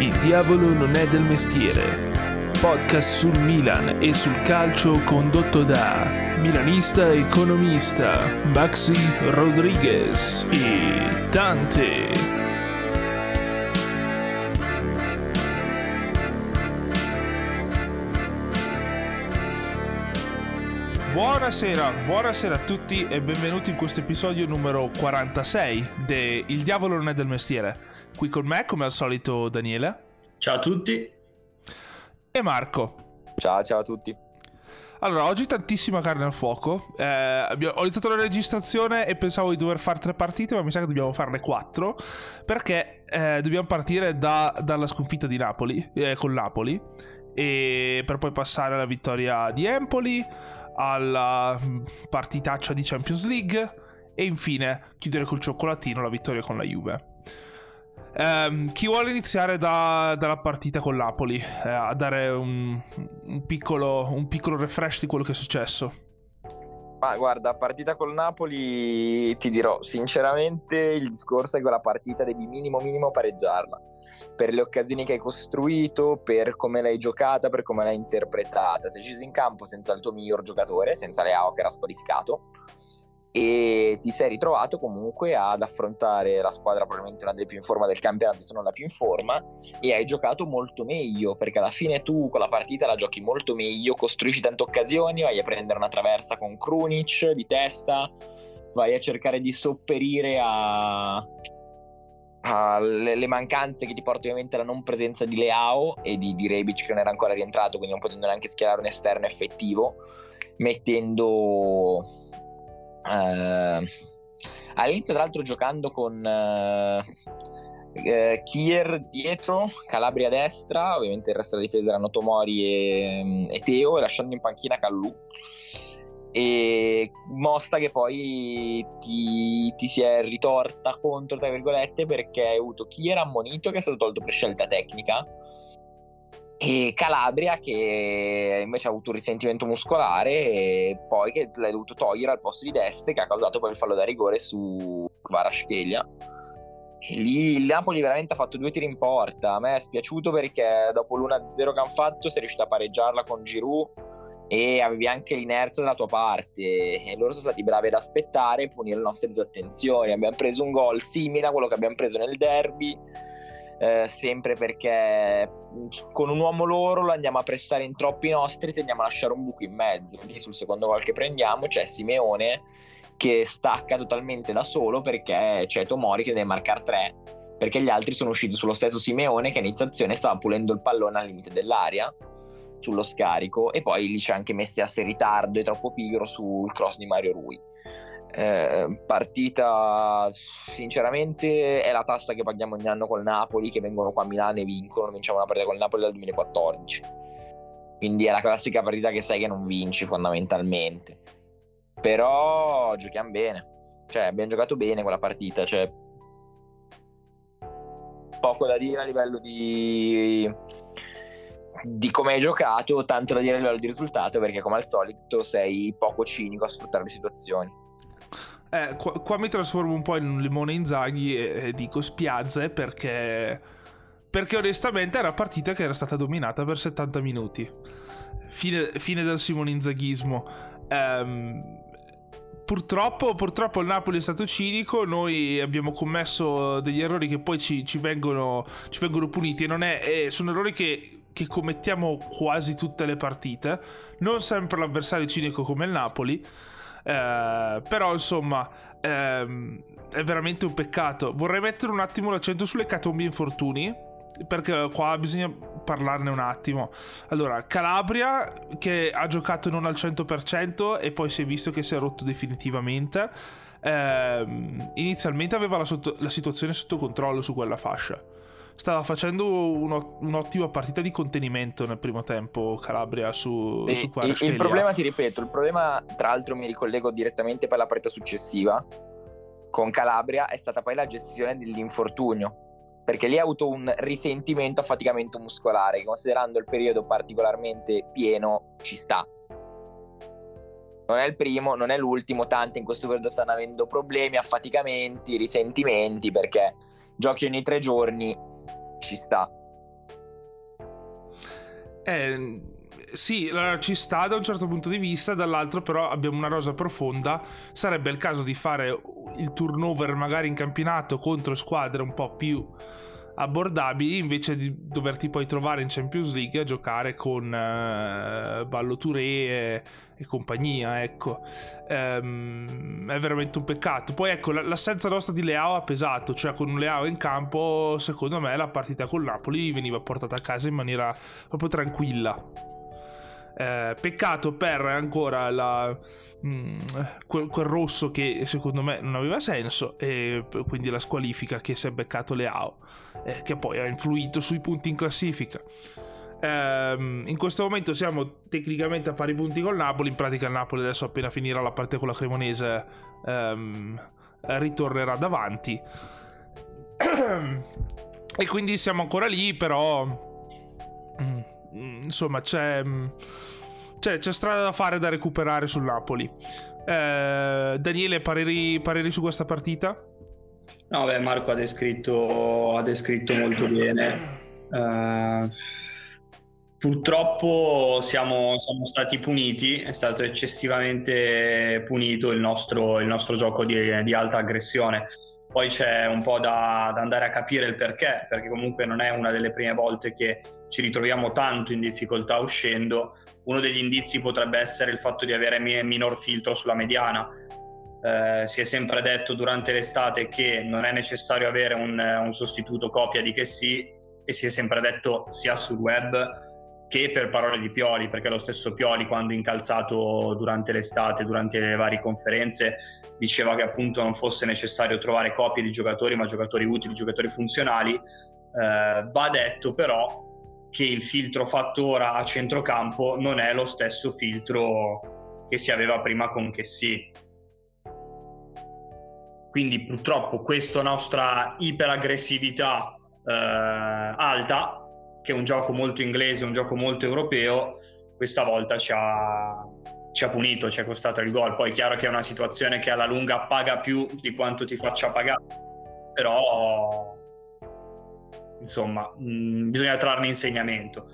Il diavolo non è del mestiere. Podcast sul Milan e sul calcio condotto da milanista economista Maxi Rodriguez e Dante. Buonasera, buonasera a tutti e benvenuti in questo episodio numero 46 de Il diavolo non è del mestiere. Qui con me, come al solito, Daniele. Ciao a tutti. E Marco. Ciao, ciao a tutti. Allora, oggi tantissima carne al fuoco. Eh, abbiamo, ho iniziato la registrazione e pensavo di dover fare tre partite, ma mi sa che dobbiamo farne quattro. Perché eh, dobbiamo partire da, dalla sconfitta di Napoli, eh, con Napoli, e per poi passare alla vittoria di Empoli alla mm, partitaccia di Champions League e infine chiudere col cioccolatino la vittoria con la Juve. Um, chi vuole iniziare da, dalla partita con Napoli eh, a dare un, un, piccolo, un piccolo refresh di quello che è successo? Ma guarda, partita col Napoli ti dirò sinceramente il discorso è che la partita devi minimo minimo pareggiarla per le occasioni che hai costruito, per come l'hai giocata, per come l'hai interpretata. Sei sceso in campo senza il tuo miglior giocatore, senza Leao che era squalificato e ti sei ritrovato comunque ad affrontare la squadra probabilmente una delle più in forma del campionato se non la più in forma e hai giocato molto meglio perché alla fine tu con la partita la giochi molto meglio costruisci tante occasioni vai a prendere una traversa con Krunic di testa vai a cercare di sopperire a, le, mancanze che ti porta ovviamente la non presenza di Leao e di, di Rebic che non era ancora rientrato quindi non potendo neanche schierare un esterno effettivo mettendo all'inizio, tra l'altro, giocando con uh, uh, Kier dietro, Calabria a destra, ovviamente il resto della difesa erano Tomori e, e Teo, e lasciando in panchina Callù. E Mosta che poi ti, ti, si è ritorta contro, tra virgolette, perché hai avuto Kier ammonito che è stato tolto per scelta tecnica e Calabria che invece ha avuto un risentimento muscolare e poi che l'hai dovuto togliere al posto di Deste che ha causato poi il fallo da rigore su Kvaratskhelia e lì il Napoli veramente ha fatto due tiri in porta. A me è spiaciuto perché dopo l'1-0 che hanno fatto sei riuscito a pareggiarla con Giroud e avevi anche l'inerzia dalla tua parte. E loro sono stati bravi ad aspettare e punire le nostre disattenzioni abbiamo preso un gol simile a quello che abbiamo preso nel derby eh, sempre perché con un uomo loro lo andiamo a pressare in troppi nostri tendiamo a lasciare un buco in mezzo. Lì sul secondo gol che prendiamo c'è Simeone che stacca totalmente da solo perché c'è Tomori che deve marcare tre perché gli altri sono usciti sullo stesso Simeone che a iniziazione stava pulendo il pallone al limite dell'aria sullo scarico e poi lì c'è anche Messi a ritardo e troppo pigro sul cross di Mario Rui eh, partita sinceramente è la tassa che paghiamo ogni anno col Napoli che vengono qua a Milano e vincono vinciamo una partita col Napoli dal 2014 quindi è la classica partita che sai che non vinci fondamentalmente. Però giochiamo bene. Cioè abbiamo giocato bene quella partita cioè poco da dire a livello di di come hai giocato, tanto da dire a livello di risultato, perché come al solito sei poco cinico a sfruttare le situazioni. Eh, qua, qua, mi trasformo un po' in un limone Inzaghi e, e dico spiazze perché, perché onestamente era una partita che era stata dominata per 70 minuti. Fine, fine del Simone Inzaghismo. Um, purtroppo, purtroppo, il Napoli è stato cinico, noi abbiamo commesso degli errori che poi ci, ci, vengono, ci vengono, puniti e eh, sono errori che, che, commettiamo quasi tutte le partite. Non sempre l'avversario cinico come il Napoli. Eh, però insomma ehm, è veramente un peccato. Vorrei mettere un attimo l'accento sulle catombi infortuni. Perché qua bisogna parlarne un attimo. Allora, Calabria che ha giocato non al 100% e poi si è visto che si è rotto definitivamente. Eh, inizialmente aveva la, sotto- la situazione sotto controllo su quella fascia stava facendo uno, un'ottima partita di contenimento nel primo tempo Calabria su, sì, su il, il problema ti ripeto il problema tra l'altro mi ricollego direttamente per la partita successiva con Calabria è stata poi la gestione dell'infortunio perché lì ha avuto un risentimento affaticamento muscolare che considerando il periodo particolarmente pieno ci sta. Non è il primo, non è l'ultimo, tanti in questo periodo stanno avendo problemi, affaticamenti, risentimenti perché giochi ogni tre giorni ci sta. Eh, sì, allora ci sta da un certo punto di vista, dall'altro però abbiamo una rosa profonda, sarebbe il caso di fare il turnover magari in campionato contro squadre un po' più abbordabili invece di doverti poi trovare in Champions League a giocare con uh, Ballo Touré e, e, compagnia ecco. Um, è veramente un peccato. Poi ecco l'assenza nostra di Leao ha pesato cioè con un Leao in campo secondo me la partita con Napoli veniva portata a casa in maniera proprio tranquilla eh, peccato per ancora la, mh, mm, quel, quel, rosso che secondo me non aveva senso e quindi la squalifica che si è beccato Leao eh, che poi ha influito sui punti in classifica. Um, in questo momento siamo tecnicamente a pari punti con Napoli. In pratica, il Napoli adesso, appena finirà la parte con la Cremonese, um, ritornerà davanti. e quindi siamo ancora lì, però. Mm, insomma, c'è, c'è, c'è, strada da fare da recuperare sul Napoli. Uh, Daniele, pareri, pareri su questa partita? No, beh, Marco ha descritto, ha descritto molto bene. Uh, purtroppo siamo, siamo, stati puniti, è stato eccessivamente punito il nostro, il nostro gioco di, di, alta aggressione. Poi c'è un po' da, da, andare a capire il perché, perché comunque non è una delle prime volte che ci ritroviamo tanto in difficoltà uscendo. Uno degli indizi potrebbe essere il fatto di avere minor filtro sulla mediana eh, si è sempre detto durante l'estate che non è necessario avere un, un sostituto copia di che sì e si è sempre detto sia sul web che per parole di Pioli, perché lo stesso Pioli quando incalzato durante l'estate, durante le varie conferenze, diceva che appunto non fosse necessario trovare copie di giocatori, ma giocatori utili, giocatori funzionali. Eh, va detto però che il filtro fatto ora a centrocampo non è lo stesso filtro che si aveva prima con che sì quindi purtroppo questa nostra iperaggressività eh, alta, che è un gioco molto inglese, un gioco molto europeo, questa volta ci ha, ci ha punito, ci è costato il gol. Poi è chiaro che è una situazione che alla lunga paga più di quanto ti faccia pagare, però insomma mh, mm, bisogna trarne insegnamento.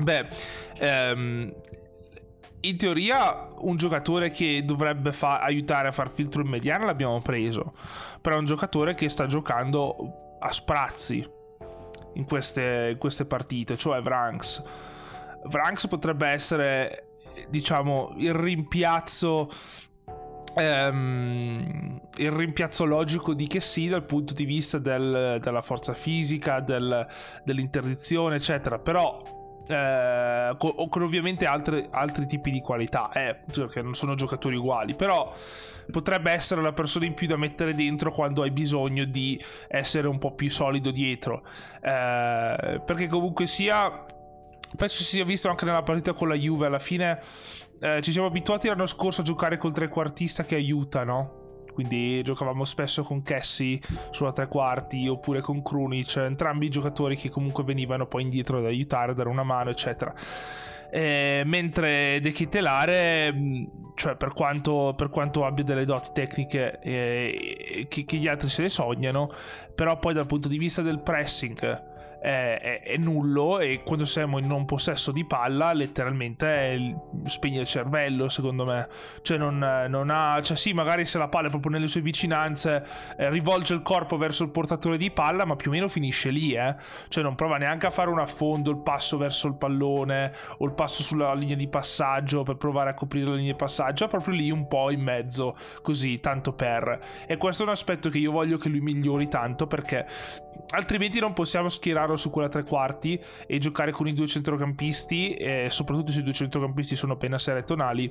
Beh, ehm, in teoria un giocatore che dovrebbe fa- aiutare a far filtro in mediana l'abbiamo preso, però è un giocatore che sta giocando a sprazzi in queste, in queste partite, cioè Vranks. Vranks potrebbe essere, diciamo, il rimpiazzo Um, il rimpiazzo logico di che sì dal punto di vista del, della forza fisica, del, dell'interdizione, eccetera. Però eh, con, con, ovviamente altre, altri tipi di qualità, eh, perché non sono giocatori uguali, però potrebbe essere la persona in più da mettere dentro quando hai bisogno di essere un po' più solido dietro, eh, perché comunque sia... Penso si sia visto anche nella partita con la Juve. Alla fine eh, ci siamo abituati l'anno scorso a giocare col trequartista che aiuta, no? quindi giocavamo spesso con Cassie sulla tre quarti oppure con Krunic, entrambi giocatori che comunque venivano poi indietro ad aiutare, dare una mano, eccetera. Eh, mentre De Chitelare, cioè per quanto, per quanto, abbia delle doti tecniche eh, che, che, gli altri se le sognano, però poi dal punto di vista del pressing è, è, è, nullo e quando siamo in non possesso di palla letteralmente spegne il cervello secondo me cioè non, non, ha cioè sì magari se la palla è proprio nelle sue vicinanze eh, rivolge il corpo verso il portatore di palla ma più o meno finisce lì eh? cioè non prova neanche a fare un affondo il passo verso il pallone o il passo sulla linea di passaggio per provare a coprire la linea di passaggio è proprio lì un po' in mezzo così tanto per e questo è un aspetto che io voglio che lui migliori tanto perché altrimenti non possiamo schierare Lautaro su quella tre quarti e giocare con i due centrocampisti, e soprattutto se i due centrocampisti sono appena serie tonali.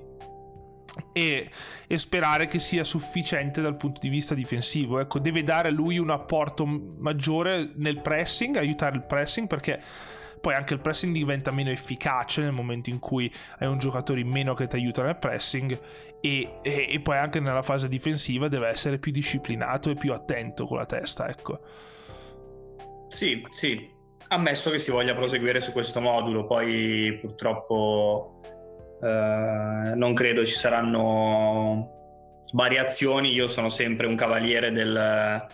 E, e, sperare che sia sufficiente dal punto di vista difensivo. Ecco, deve dare a lui un apporto maggiore nel pressing, aiutare il pressing perché poi anche il pressing diventa meno efficace nel momento in cui hai un giocatore in meno che ti aiuta nel pressing e, e, e poi anche nella fase difensiva deve essere più disciplinato e più attento con la testa, ecco. Sì, sì, ammesso che si voglia proseguire su questo modulo, poi purtroppo eh, non credo ci saranno variazioni, io sono sempre un cavaliere del,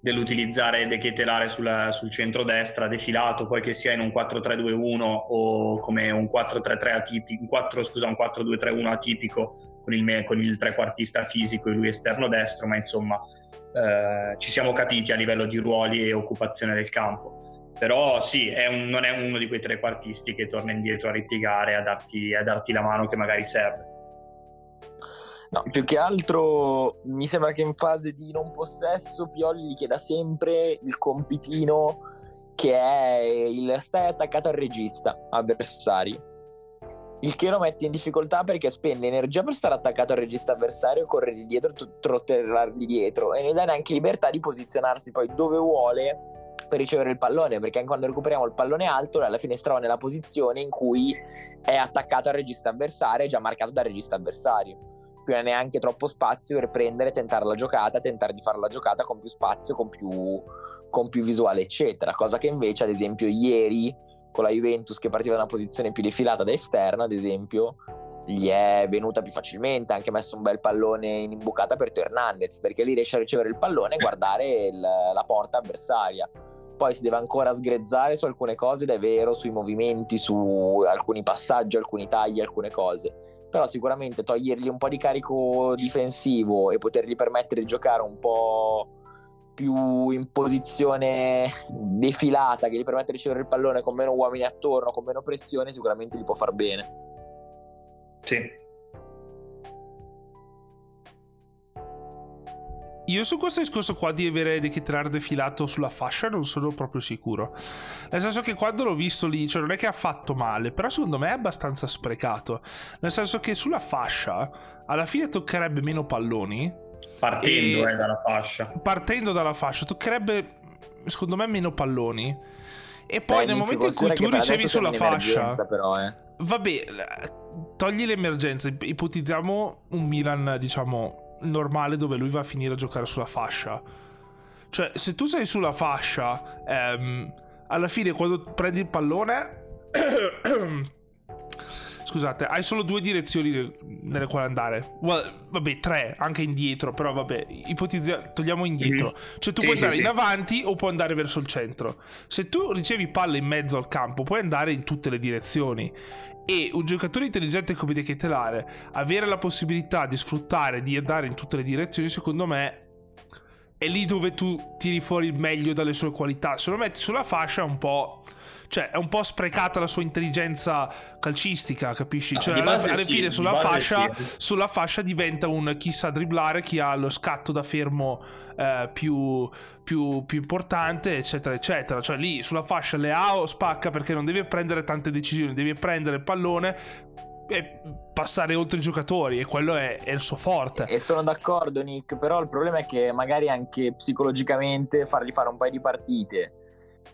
dell'utilizzare De Ketelare sul, sul centro-destra defilato, poi che sia in un 4-3-2-1 o come un 4-3-3 atipico, un 4, scusa, un 4-2-3-1 atipico con il, con il trequartista fisico e lui esterno destro, ma insomma eh, ci siamo capiti a livello di ruoli e occupazione del campo. Però sì, è un, non è uno di quei trequartisti che torna indietro a ripiegare, a darti, a darti la mano che magari serve. No, più che altro mi sembra che in fase di non possesso Pioli chieda sempre il compitino che è il stai attaccato al regista avversario. Il che lo mette in difficoltà perché spende energia per stare attaccato al regista avversario, corrergli dietro, trotterargli dietro e non gli dà neanche libertà di posizionarsi poi dove vuole per ricevere il pallone perché anche quando recuperiamo il pallone alto alla fine si trova nella posizione in cui è attaccato al regista avversario e già marcato dal regista avversario più ha neanche troppo spazio per prendere, tentare la giocata, tentare di fare la giocata con più spazio, con più, con più visuale, eccetera. Cosa che invece, ad esempio, ieri con la Juventus che partiva da una posizione più defilata da esterna, ad esempio, gli è venuta più facilmente, ha anche messo un bel pallone in imbucata per Teo Hernandez, perché lì riesce a ricevere il pallone e guardare il, la porta avversaria. Poi si deve ancora sgrezzare su alcune cose, ed è vero, sui movimenti, su alcuni passaggi, alcuni tagli, alcune cose però sicuramente togliergli un po' di carico difensivo e potergli permettere di giocare un po' più in posizione defilata che gli permette di ricevere il pallone con meno uomini attorno, con meno pressione, sicuramente gli può far bene. Sì, Io su questo discorso qua di avere De Ketelaere defilato sulla fascia non sono proprio sicuro. Nel senso che quando l'ho visto lì, cioè non è che ha fatto male, però secondo me è abbastanza sprecato. Nel senso che sulla fascia alla fine toccherebbe meno palloni. Partendo eh, dalla fascia. Partendo dalla fascia, toccherebbe secondo me meno palloni. E poi Beh, nel momento in cui tu ricevi sulla fascia... Però, eh. Vabbè, togli l'emergenza, ipotizziamo un Milan, diciamo normale dove lui va a finire a giocare sulla fascia. Cioè, se tu sei sulla fascia, ehm, alla fine quando prendi il pallone... Scusate, hai solo due direzioni nelle quali andare. Well, vabbè, tre, anche indietro, però vabbè, ipotizza, togliamo indietro. Mm-hmm. Cioè tu sì, puoi andare sì, in avanti o puoi andare verso il centro. Se tu ricevi palle in mezzo al campo, puoi andare in tutte le direzioni. E un giocatore intelligente come De Ketelare, avere la possibilità di sfruttare, di andare in tutte le direzioni, secondo me è lì dove tu tiri fuori il meglio dalle sue qualità. Se lo metti sulla fascia è un po'. Cioè, è un po' sprecata la sua intelligenza calcistica, capisci? No, cioè, alla, alla sì, fine sulla fascia, sì. sulla fascia diventa un chi sa dribblare, chi ha lo scatto da fermo eh, più, più, più, importante, eccetera, eccetera. Cioè lì sulla fascia le ha o spacca perché non devi prendere tante decisioni, devi prendere il pallone e passare oltre i giocatori e quello è, è, il suo forte. E sono d'accordo Nick, però il problema è che magari anche psicologicamente fargli fare un paio di partite,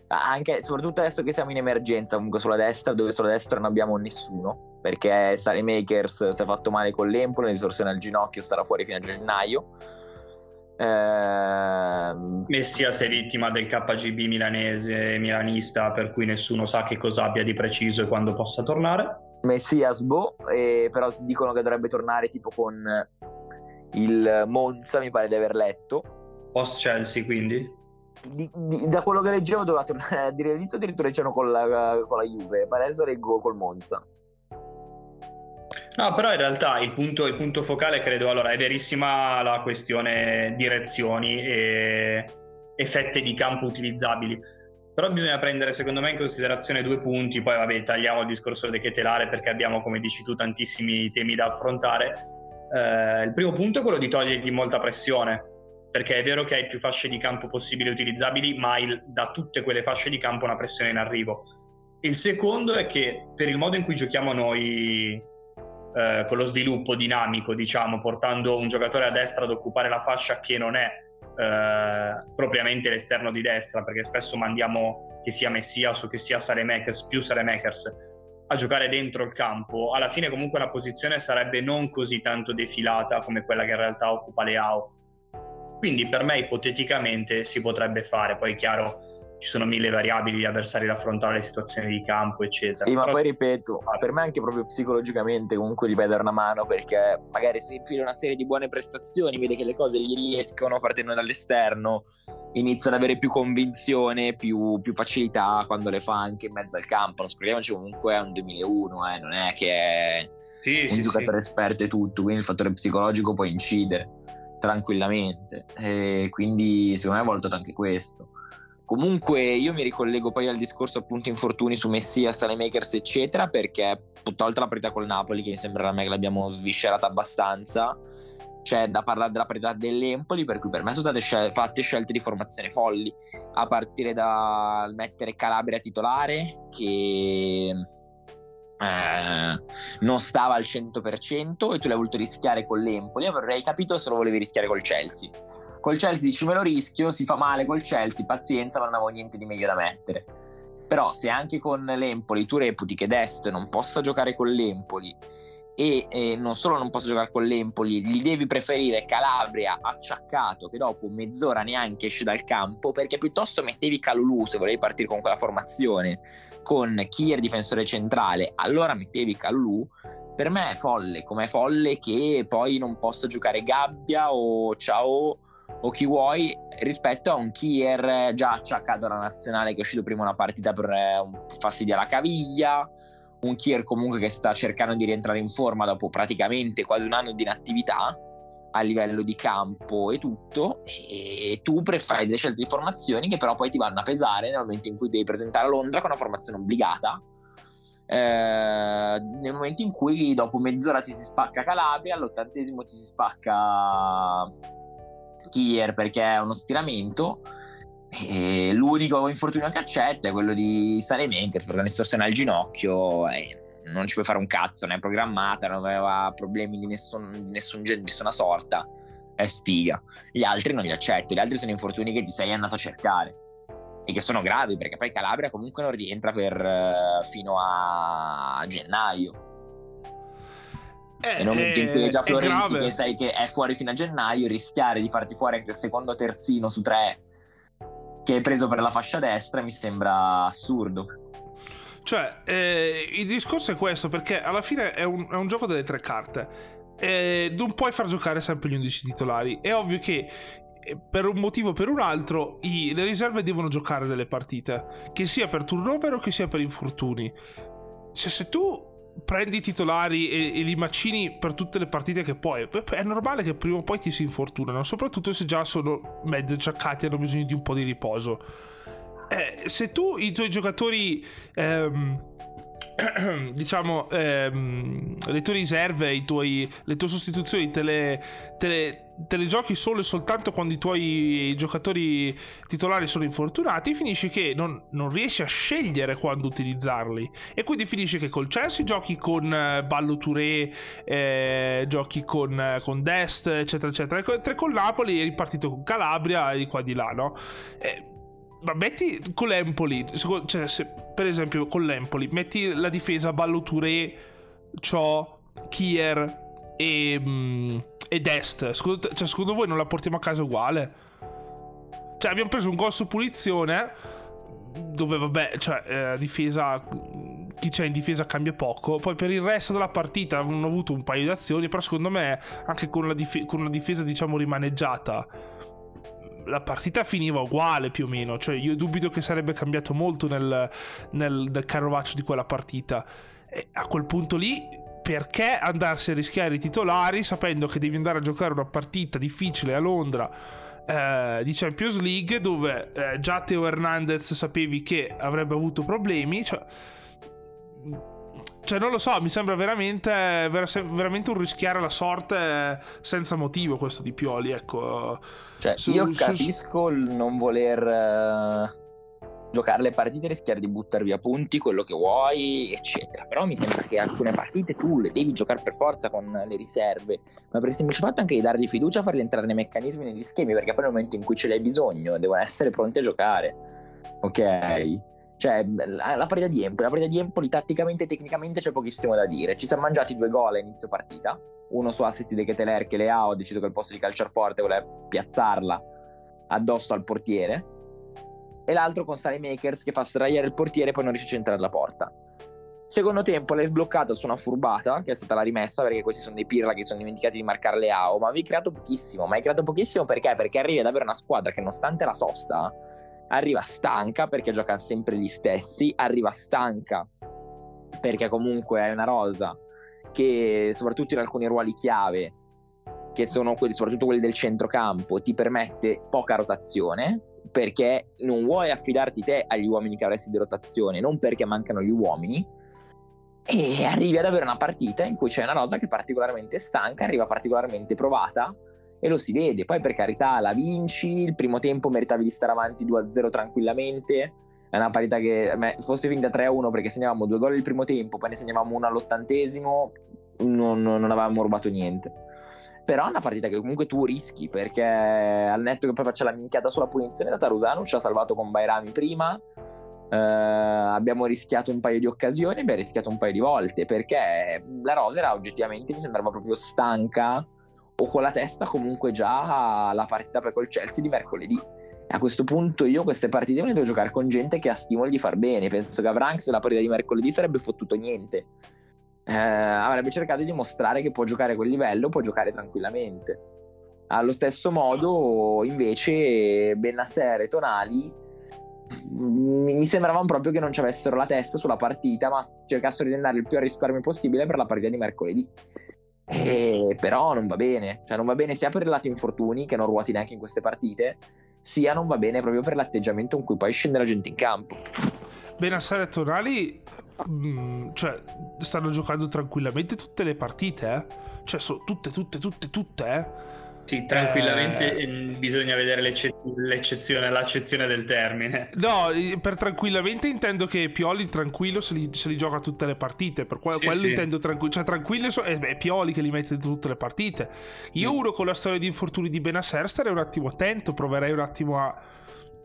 anche soprattutto adesso che siamo in emergenza comunque sulla destra, dove sulla destra non abbiamo nessuno, perché Sally Makers si è fatto male con l'Empoli, risorse nel ginocchio, starà fuori fino a gennaio eh... Messias è vittima del KGB milanese milanista per cui nessuno sa che cosa abbia di preciso e quando possa tornare. Messias boh, eh, però dicono che dovrebbe tornare tipo con il Monza, mi pare di aver letto. Post Chelsea quindi? Di, di, da quello che leggevo doveva tornare a dire all'inizio addirittura c'erano con la, con la Juve, adesso leggo col Monza. No, però in realtà il punto, il punto, focale credo, allora è verissima la questione direzioni e, effetti di campo utilizzabili, però bisogna prendere secondo me in considerazione due punti, poi vabbè tagliamo il discorso di Ketelare perché abbiamo come dici tu tantissimi temi da affrontare. Eh, il primo punto è quello di togliergli molta pressione, perché è vero che hai più fasce di campo possibili utilizzabili, ma il, da tutte quelle fasce di campo una pressione in arrivo. Il secondo è che per il modo in cui giochiamo noi eh, con lo sviluppo dinamico, diciamo, portando un giocatore a destra ad occupare la fascia che non è eh, propriamente l'esterno di destra, perché spesso mandiamo che sia Messias o che sia Saremakers, più Saremakers, a giocare dentro il campo, alla fine comunque la posizione sarebbe non così tanto defilata come quella che in realtà occupa Leao. Quindi per me ipoteticamente si potrebbe fare, poi è chiaro ci sono mille variabili di avversari da affrontare, le situazioni di campo, eccetera. Sì, ma Però poi ripeto, per me anche proprio psicologicamente comunque gli dare una mano perché magari se infila una serie di buone prestazioni, vede che le cose gli riescono partendo dall'esterno, inizia ad avere più convinzione, più, più, facilità quando le fa anche in mezzo al campo. Non scordiamoci comunque è un 2001, eh, non è che è sì, un sì, giocatore sì. esperto e tutto, quindi il fattore psicologico può incidere tranquillamente. E quindi secondo me ha valutato anche questo. Comunque io mi ricollego poi al discorso appunto infortuni su Messias, Makers eccetera perché tolta la parità col Napoli che mi sembra a me che l'abbiamo sviscerata abbastanza c'è da parlare della parità dell'Empoli per cui per me sono state scel- fatte scelte di formazione folli a partire dal mettere Calabria titolare che eh, non stava al 100% e tu l'hai voluto rischiare con l'Empoli avrei capito se lo volevi rischiare col Chelsea Col Chelsea dici me lo rischio, si fa male col Chelsea, pazienza, ma non avevo niente di meglio da mettere. Però se anche con l'Empoli tu reputi che Dest non possa giocare con l'Empoli e eh, non solo non possa giocare con l'Empoli, gli devi preferire Calabria acciaccato che dopo mezz'ora neanche esce dal campo perché piuttosto mettevi Calulu se volevi partire con quella formazione con Kier difensore centrale, allora mettevi Calulu per me è folle, come è folle che poi non possa giocare Gabbia o Ciao o chi vuoi rispetto a un Kier già acciaccato alla nazionale che è uscito prima una partita per eh, un fastidio alla caviglia un Kier comunque che sta cercando di rientrare in forma dopo praticamente quasi un anno di inattività a livello di campo e tutto e tu fai delle scelte di formazioni che però poi ti vanno a pesare nel momento in cui devi presentare a Londra con una formazione obbligata eh, nel momento in cui dopo mezz'ora ti si spacca Calabria all'ottantesimo ti si spacca Kier perché è uno stiramento. E l'unico infortunio che accetta è quello di Sanemakers perché una distorsione al ginocchio e non ci puoi fare un cazzo, non è programmata, non aveva problemi di nessun, di nessun genere, di nessuna sorta. È sfiga. Gli altri non li accetto, gli altri sono infortuni che ti sei andato a cercare e che sono gravi perché poi Calabria comunque non rientra per, uh, fino a gennaio eh, nel momento in cui è già Florenzi che sai che è fuori fino a gennaio, rischiare di farti fuori anche il secondo terzino su tre che hai preso per la fascia destra mi sembra assurdo. Cioè, eh, il discorso è questo, perché alla fine è un, è un gioco delle tre carte. Eh, non puoi far giocare sempre gli 11 titolari. È ovvio che eh, per un motivo o per un altro i, le riserve devono giocare delle partite, che sia per turnover o che sia per infortuni. Cioè, se tu prendi i titolari e, e, li macini per tutte le partite che puoi. È normale che prima o poi ti si infortunano, soprattutto se già sono mezzo giaccati e hanno bisogno di un po' di riposo. Eh, se tu i tuoi giocatori ehm, diciamo, ehm, le tue riserve, i tuoi, le tue sostituzioni te le, te, le, te le, giochi solo e soltanto quando i tuoi giocatori titolari sono infortunati, finisci che non, non riesci a scegliere quando utilizzarli. E quindi finisci che col Chelsea giochi con eh, Ballo Touré, eh, giochi con, eh, con Dest, eccetera, eccetera. E con Napoli è ripartito con Calabria e di qua di là, no? Eh, ma metti con l'Empoli, cioè se, per esempio con l'Empoli, metti la difesa Ballo Touré, Cho, Kier e, mm, e Dest. Secondo, cioè, secondo voi non la portiamo a casa uguale? Cioè abbiamo preso un gol su punizione dove vabbè, cioè eh, difesa chi c'è in difesa cambia poco. Poi per il resto della partita hanno avuto un paio di azioni, però secondo me anche con una, dif- con una difesa diciamo rimaneggiata la partita finiva uguale più o meno. Cioè, io dubito che sarebbe cambiato molto nel, nel, nel carovaccio di quella partita. E a quel punto lì, perché andarsi a rischiare i titolari sapendo che devi andare a giocare una partita difficile a Londra? Eh, di Champions League dove eh, già Teo Hernandez sapevi che avrebbe avuto problemi cioè, cioè non lo so mi sembra veramente, veramente un rischiare la sorte senza motivo questo di Pioli ecco cioè, su, io capisco su... il non voler uh, giocare le partite, rischiare di buttare via punti, quello che vuoi, eccetera. Però mi sembra che alcune partite tu le devi giocare per forza con le riserve, ma per il semplice fatto anche di dargli fiducia, farli entrare nei meccanismi, negli schemi, perché poi nel momento in cui ce l'hai bisogno devono essere pronti a giocare. Ok? Cioè, la, partita di Empoli, la partita di Empoli tatticamente e tecnicamente c'è pochissimo da dire. Ci siamo mangiati due gol a inizio partita, uno su assist di Keteler che le ha, deciso che al posto di calciare forte voleva piazzarla addosso al portiere. e l'altro con Makers che fa sdraiare il portiere e poi non riesce a centrare la porta. Secondo tempo l'hai sbloccata su una furbata, che è stata la rimessa, perché questi sono dei pirla che sono dimenticati di marcare le AO, ma avevi creato pochissimo. Ma hai creato pochissimo perché? Perché arrivi ad avere una squadra che nonostante la sosta, arriva stanca perché gioca sempre gli stessi, arriva stanca perché comunque è una rosa che soprattutto in alcuni ruoli chiave, che sono quelli, soprattutto quelli del centrocampo, ti permette poca rotazione, perché non vuoi affidarti te agli uomini che avresti di rotazione, non perché mancano gli uomini, e arrivi ad avere una partita in cui c'è una rosa che è particolarmente stanca, arriva particolarmente provata e lo si vede. Poi per carità la vinci, il primo tempo meritavi di stare avanti 2-0 tranquillamente. È una partita che me, fosse finta 3-1 perché segnavamo due gol il primo tempo, poi ne segnavamo uno all'ottantesimo, non, non avevamo rubato niente. Però è una partita che comunque tu rischi perché al netto che poi faccia la minchiata sulla punizione da Tarusano ci ha salvato con Bairami prima Uh, abbiamo rischiato un paio di occasioni, abbiamo rischiato un paio di volte perché la Rosera oggettivamente mi sembrava proprio stanca o con la testa comunque già alla partita per col Chelsea di mercoledì. A questo punto io queste partite me le devo giocare con gente che ha stimoli di far bene. Penso che Avranks la partita di mercoledì sarebbe fottuto niente. Uh, avrebbe cercato di dimostrare che può giocare a quel livello, può giocare tranquillamente. Allo stesso modo, invece, Benasser e Tonali mi sembravano proprio che non ci avessero la testa sulla partita, ma cercassero di andare il più a risparmio possibile per la partita di mercoledì. E però non va bene, cioè non va bene sia per il lato infortuni, che non ruoti neanche in queste partite, sia non va bene proprio per l'atteggiamento in cui poi scende la gente in campo. Benassar e Tonali mm, cioè, stanno giocando tranquillamente tutte le partite, eh? Cioè, so, tutte, tutte, tutte, tutte, eh? Sì, tranquillamente eh... bisogna vedere l'ecce- l'eccezione, l'accezione del termine. No, per tranquillamente intendo che Pioli tranquillo se li, se li gioca tutte le partite. Per que- sì, quello sì. intendo tranquillo. Cioè, tranquillo so- è, è, Pioli che li mette tutte le partite. Io mm. uno con la storia di infortuni di Benasser starei un attimo attento, proverei un attimo a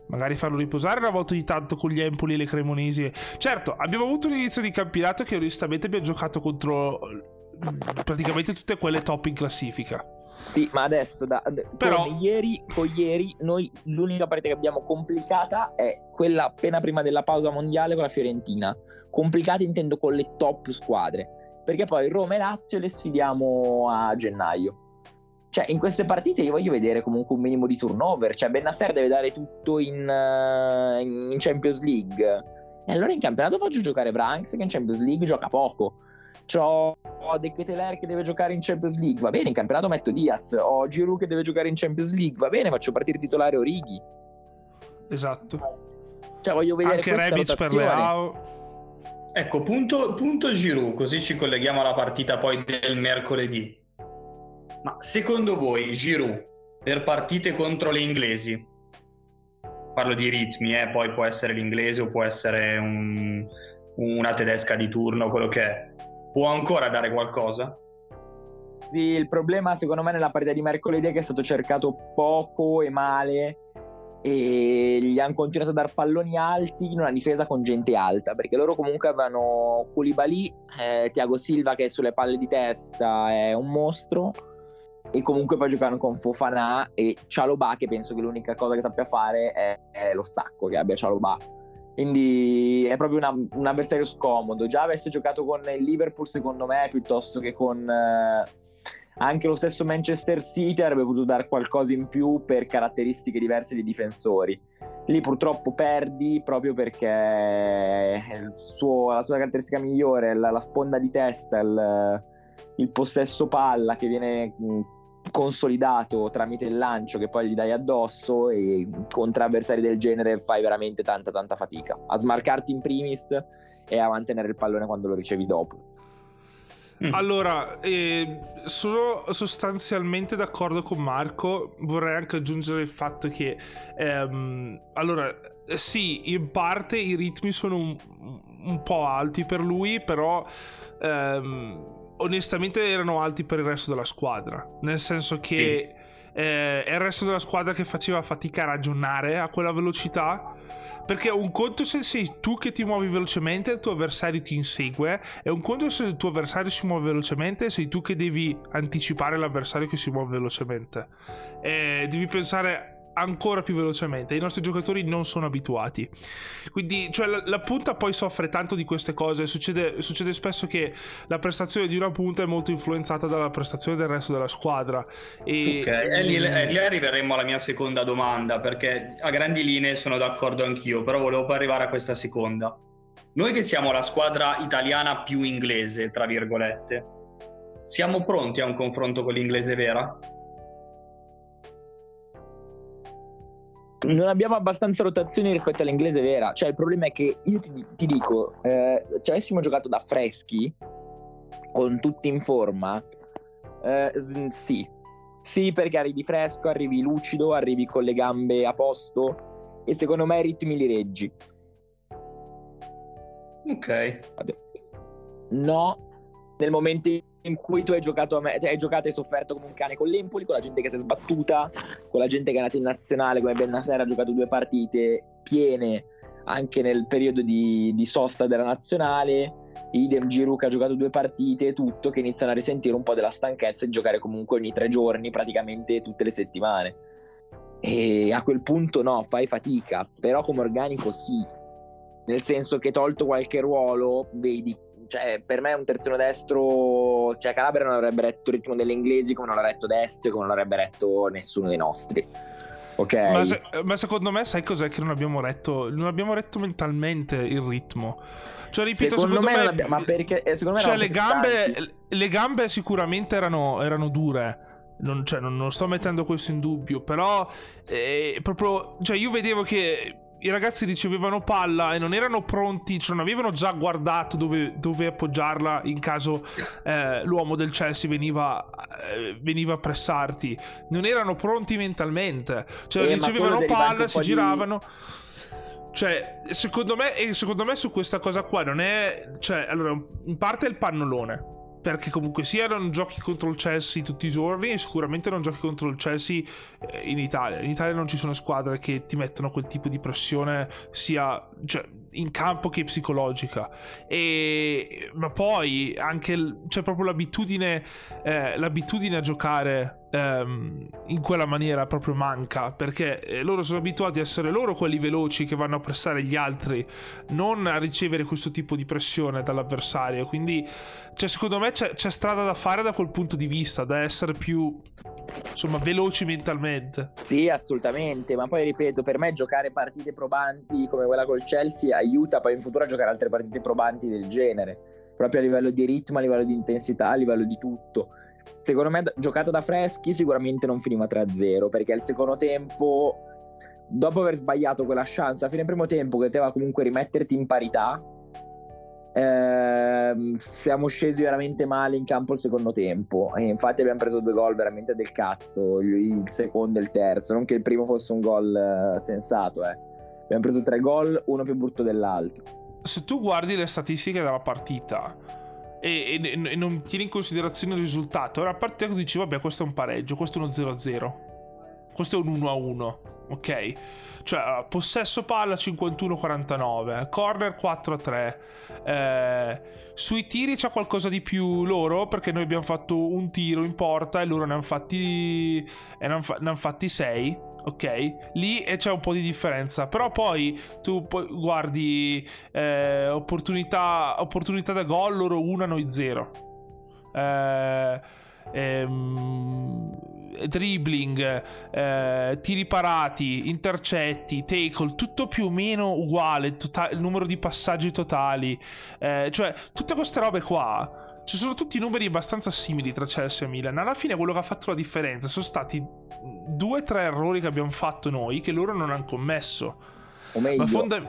magari farlo riposare una volta di tanto con gli Empoli e le Cremonesi. Certo, abbiamo avuto un inizio di campionato che onestamente abbiamo giocato contro mm, praticamente tutte quelle top in classifica. Sì, ma adesso da, Però... con, ieri, con ieri noi l'unica partita che abbiamo complicata è quella appena prima della pausa mondiale con la Fiorentina. Complicata intendo con le top squadre, perché poi Roma e Lazio le sfidiamo a gennaio. Cioè, in queste partite io voglio vedere comunque un minimo di turnover. Cioè, Benasser deve dare tutto in, uh, in Champions League. E allora in campionato faccio giocare Branks che in Champions League gioca poco. C'ho De Keteler che deve giocare in Champions League, va bene, in campionato metto Diaz. Ho Giroud che deve giocare in Champions League, va bene, faccio partire titolare Orighi. Esatto. Cioè voglio vedere Anche Rebic per le AO. Ecco, punto, punto Giroud, così ci colleghiamo alla partita poi del mercoledì. Ma secondo voi Giroud per partite contro le inglesi, parlo di ritmi, eh, poi può essere l'inglese o può essere un, una tedesca di turno, quello che è, può ancora dare qualcosa? Sì, il problema secondo me nella partita di mercoledì è che è stato cercato poco e male e gli hanno continuato a dar palloni alti in una difesa con gente alta perché loro comunque avevano Koulibaly, eh, Tiago Silva che sulle palle di testa è un mostro e comunque poi giocano con Fofana e Cialoba che penso che l'unica cosa che sappia fare è, è lo stacco che abbia Cialoba quindi è proprio una, un avversario scomodo. Già avesse giocato con il Liverpool, secondo me, piuttosto che con eh, anche lo stesso Manchester City, avrebbe potuto dare qualcosa in più per caratteristiche diverse di difensori. Lì purtroppo perdi proprio perché suo, la sua caratteristica migliore è la, la sponda di testa, il, il possesso palla che viene consolidato tramite il lancio che poi gli dai addosso e contro avversari del genere fai veramente tanta tanta fatica a smarcarti in primis e a mantenere il pallone quando lo ricevi dopo. Mm. Allora, eh, sono sostanzialmente d'accordo con Marco. Vorrei anche aggiungere il fatto che, ehm, allora, sì, in parte i ritmi sono un, un po' alti per lui, però ehm, onestamente erano alti per il resto della squadra. Nel senso che sì. eh, è il resto della squadra che faceva fatica a ragionare a quella velocità. Perché un conto se sei tu che ti muovi velocemente e il tuo avversario ti insegue, e un conto se il tuo avversario si muove velocemente e sei tu che devi anticipare l'avversario che si muove velocemente. E devi pensare ancora più velocemente. I nostri giocatori non sono abituati. Quindi, cioè, la, la, punta poi soffre tanto di queste cose. Succede, succede, spesso che la prestazione di una punta è molto influenzata dalla prestazione del resto della squadra. E, ok, e lì, e lì arriveremo alla mia seconda domanda, perché a grandi linee sono d'accordo anch'io, però volevo poi arrivare a questa seconda. Noi che siamo la squadra italiana più inglese, tra virgolette, siamo pronti a un confronto con l'inglese vera? Non abbiamo abbastanza rotazioni rispetto all'inglese vera. Cioè, il problema è che io ti, ti dico, eh, se avessimo giocato da freschi, con tutti in forma, eh, sì. Sì, perché arrivi fresco, arrivi lucido, arrivi con le gambe a posto e secondo me i ritmi li reggi. Ok. No, nel momento in in cui tu hai giocato, me- hai giocato e sofferto come un cane con l'Empoli, con la gente che si è sbattuta, con la gente che è andata in nazionale come Bennasser ha giocato due partite piene anche nel periodo di, di sosta della nazionale. Idem Giroud che ha giocato due partite tutto, che iniziano a risentire un po' della stanchezza di giocare comunque ogni tre giorni, praticamente tutte le settimane. E a quel punto no, fai fatica, però come organico sì. Nel senso che tolto qualche ruolo, vedi cioè, per me un terzino destro, cioè Calabria non avrebbe retto il ritmo delle inglesi come non l'ha retto destro come non l'avrebbe retto nessuno dei nostri. Ok. Ma, se, ma, secondo me sai cos'è che non abbiamo retto? Non abbiamo retto mentalmente il ritmo. Cioè, ripeto, secondo, secondo me, me abbiamo, ma perché eh, secondo me cioè, le gambe, le gambe sicuramente erano, erano dure. Non, cioè, non, non, sto mettendo questo in dubbio, però eh, proprio, cioè, io vedevo che i ragazzi ricevevano palla e non erano pronti, cioè non avevano già guardato dove, dove appoggiarla in caso eh, l'uomo del Chelsea veniva, eh, veniva, a pressarti. Non erano pronti mentalmente, cioè eh, ricevevano palla, si giravano. Cioè, secondo me, secondo me su questa cosa qua non è. Cioè, allora, in parte è il pannolone perché comunque sia non giochi contro il Chelsea tutti i giorni e sicuramente non giochi contro il Chelsea eh, in Italia. In Italia non ci sono squadre che ti mettono quel tipo di pressione sia cioè, in campo che psicologica. E, ma poi anche c'è proprio l'abitudine, eh, l'abitudine a giocare ehm, in quella maniera proprio manca perché eh, loro sono abituati a essere loro quelli veloci che vanno a pressare gli altri, non a ricevere questo tipo di pressione dall'avversario. Quindi, cioè, secondo me c'è, c'è strada da fare da quel punto di vista, da essere più insomma veloci mentalmente. Sì, assolutamente, ma poi ripeto, per me giocare partite probanti come quella col Chelsea aiuta poi in futuro a giocare altre partite probanti del genere, proprio a livello di ritmo, a livello di intensità, a livello di tutto secondo me giocata da freschi sicuramente non finiva 3-0 perché al secondo tempo dopo aver sbagliato quella chance a fine primo tempo che poteva comunque rimetterti in parità ehm, siamo scesi veramente male in campo il secondo tempo e infatti abbiamo preso due gol veramente del cazzo il, secondo e il terzo non che il primo fosse un gol eh, sensato eh. abbiamo preso tre gol uno più brutto dell'altro se tu guardi le statistiche della partita e, e, e, non tieni in considerazione il risultato. Era partita che dici, vabbè, questo è un pareggio, questo è uno 0-0, questo è un 1-1, ok? Cioè, possesso palla 51-49, corner 4-3. Eh, sui tiri c'è qualcosa di più loro perché noi abbiamo fatto un tiro in porta e loro ne hanno fatti, hanno, ne hanno fatti 6 ok? Lì c'è un po' di differenza, però poi tu guardi eh, opportunità, opportunità da gol, loro una, noi zero. Eh, ehm, dribbling, eh, tiri parati, intercetti, tackle, tutto più o meno uguale, tota- il numero di passaggi totali, eh, cioè tutte queste robe qua ci sono tutti numeri abbastanza simili tra Chelsea e Milan. Alla fine quello che ha fatto la differenza sono stati due o tre errori che abbiamo fatto noi che loro non hanno commesso. O meglio, fonda...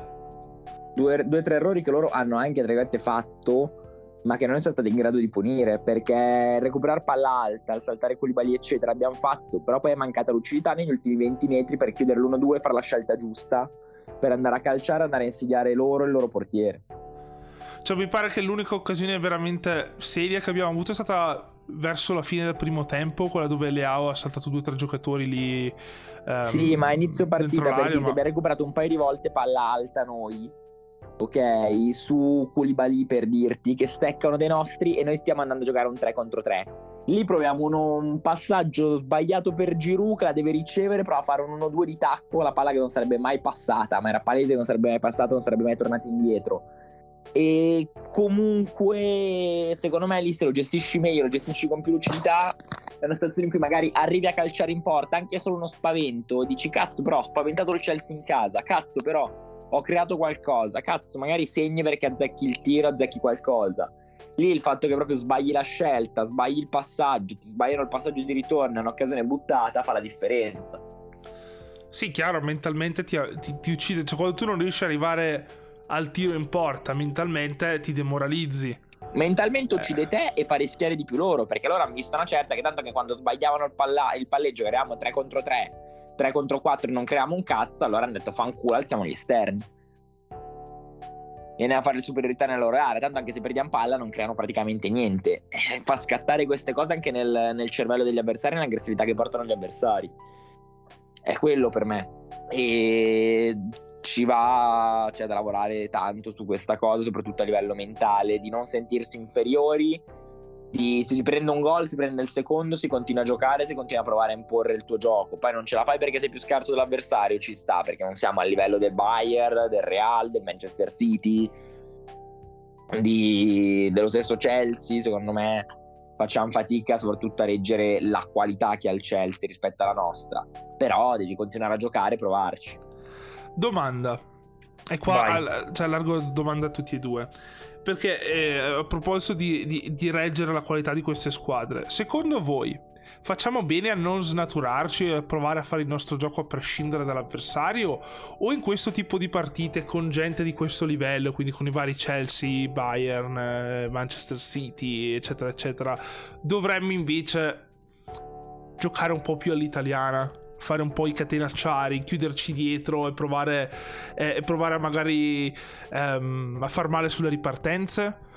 due o tre errori che loro hanno anche tra fatto ma che non sono stati in grado di punire perché recuperare palla alta, saltare Koulibaly eccetera abbiamo fatto, però poi è mancata lucidità negli ultimi 20 metri per chiudere l'1-2 e fare la scelta giusta per andare a calciare, andare a insidiare loro e il loro portiere. Cioè, mi pare che l'unica occasione veramente seria che abbiamo avuto è stata verso la fine del primo tempo, quella dove Leao ha saltato due o tre giocatori lì. Um, sì, ma a inizio partita perché ma... abbiamo recuperato un paio di volte palla alta noi. Ok, su Koulibaly per dirti che steccano dei nostri e noi stiamo andando a giocare un 3 contro 3 Lì proviamo uno, un passaggio sbagliato per Giroud che la deve ricevere, prova a fare un 1-2 di tacco, la palla che non sarebbe mai passata, ma era palese che non sarebbe mai passata, non sarebbe mai tornata indietro. E comunque, secondo me, lì se lo gestisci meglio, lo gestisci con più lucidità, è una situazione in cui magari arrivi a calciare in porta, anche solo uno spavento, dici cazzo però ho spaventato il Chelsea in casa, cazzo però ho creato qualcosa, cazzo magari segni perché azzecchi il tiro, azzecchi qualcosa. Lì il fatto che proprio sbagli la scelta, sbagli il passaggio, ti sbagliano il passaggio di ritorno, è un'occasione buttata, fa la differenza. Sì, chiaro, mentalmente ti, ti, ti uccide, cioè quando tu non riesci ad arrivare al tiro in porta, mentalmente ti demoralizzi. Mentalmente uccide eh. te e fa rischiare di più loro, perché loro hanno visto una certa che tanto che quando sbagliavano il, palla- il palleggio, che eravamo 3 contro 3, 3 contro 4 e non creiamo un cazzo, allora hanno detto fanculo, alziamo gli esterni viene a fare le superiorità nella loro area. Tanto anche se perdiamo palla non creano praticamente niente. Eh, fa scattare queste cose anche nel, nel cervello degli avversari, nell'aggressività che portano gli avversari. È quello per me. E ci va c'è da lavorare tanto su questa cosa, soprattutto a livello mentale, di non sentirsi inferiori di, se si prende un gol, si prende il secondo, si continua a giocare, si continua a provare a imporre il tuo gioco. Poi non ce la fai perché sei più scarso dell'avversario, ci sta, perché non siamo a livello del Bayern, del Real, del Manchester City, di, dello stesso Chelsea, secondo me facciamo fatica soprattutto a reggere la qualità che ha il Chelsea rispetto alla nostra. Però devi continuare a giocare e provarci. Domanda. E qua al, cioè, allargo domanda a tutti e due. Perché eh, a proposito di, di, di reggere la qualità di queste squadre, secondo voi facciamo bene a non snaturarci e a provare a fare il nostro gioco a prescindere dall'avversario? O in questo tipo di partite con gente di questo livello, quindi con i vari Chelsea, Bayern, eh, Manchester City, eccetera, eccetera, dovremmo invece giocare un po' più all'italiana? Fare un po' i catenacciari, chiuderci dietro e provare, eh, e provare a magari ehm, a far male sulle ripartenze?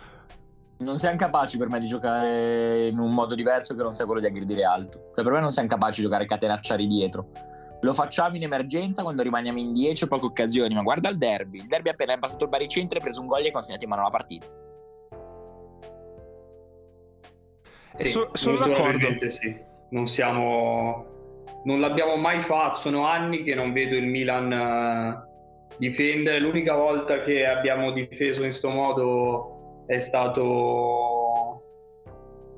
Non siamo capaci per me di giocare in un modo diverso che non sia quello di aggredire alto. Cioè, per me non siamo capaci di giocare catenacciari dietro. Lo facciamo in emergenza quando rimaniamo in 10 o poche occasioni, ma guarda il derby. Il derby appena è passato il baricentro, hai preso un gol e hai consegnato in mano la partita. Sì, so, sono d'accordo. Sì. Non siamo non l'abbiamo mai fatto, sono anni che non vedo il Milan uh, difendere, l'unica volta che abbiamo difeso in questo modo è stato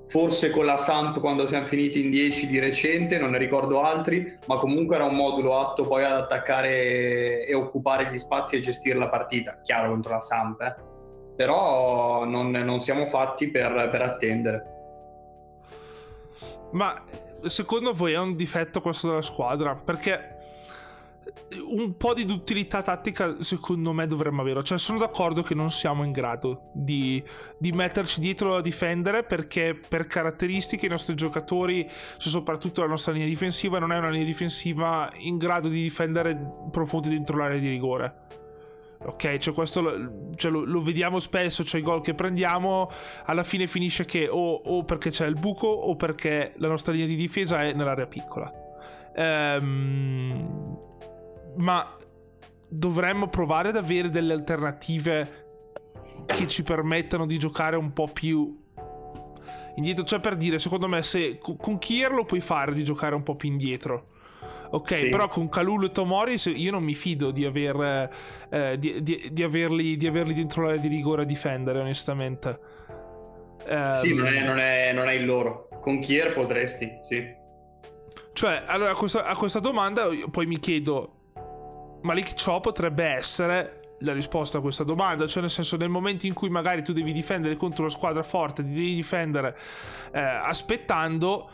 forse con la Samp quando siamo finiti in 10 di recente, non ne ricordo altri, ma comunque era un modulo atto poi ad attaccare e occupare gli spazi e gestire la partita, chiaro contro la Samp, eh? però non, non, siamo fatti per, per attendere. Ma secondo voi è un difetto questo della squadra? Perché un po' di utilità tattica secondo me dovremmo averlo cioè sono d'accordo che non siamo in grado di, di, metterci dietro a difendere perché per caratteristiche i nostri giocatori cioè soprattutto la nostra linea difensiva non è una linea difensiva in grado di difendere profondi dentro l'area di rigore Ok, cioè questo lo, cioè lo, lo, vediamo spesso, cioè i gol che prendiamo alla fine finisce che o, o, perché c'è il buco o perché la nostra linea di difesa è nell'area piccola. Ehm, ma dovremmo provare ad avere delle alternative che ci permettano di giocare un po' più indietro. Cioè per dire, secondo me se con Kier lo puoi fare di giocare un po' più indietro Ok, sì. però con Kalulu e Tomori io non mi fido di, aver, eh, di, di, di, averli, di averli dentro l'area di rigore a difendere, onestamente. Um, sì, non è, non, è, non è, il loro. Con Kier potresti, sì. Cioè, allora a questa, a questa domanda poi mi chiedo, Malik Cho potrebbe essere la risposta a questa domanda, cioè nel senso nel momento in cui magari tu devi difendere contro una squadra forte, ti devi difendere eh, aspettando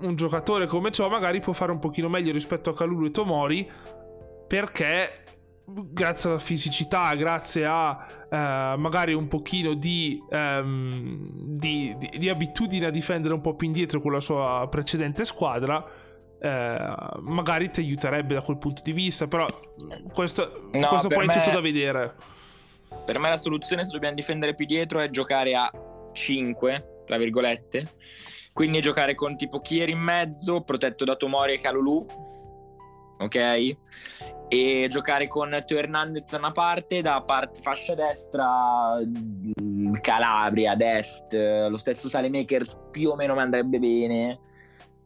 un giocatore come ciò magari può fare un pochino meglio rispetto a Kalulu e Tomori perché grazie alla fisicità, grazie a eh, magari un pochino di, um, di, di, di, abitudine a difendere un po' più indietro con la sua precedente squadra, eh, magari ti aiuterebbe da quel punto di vista, però questo, no, questo poi me, è tutto da vedere. Per me la soluzione se dobbiamo difendere più dietro è giocare a 5, tra virgolette, quindi giocare con tipo Kier in mezzo, protetto da Tomori e Kalulu. Ok? e giocare con Teo Hernandez da una parte, da parte fascia destra mm, Calabria ad est, lo stesso Salemakers più o meno mi andrebbe bene.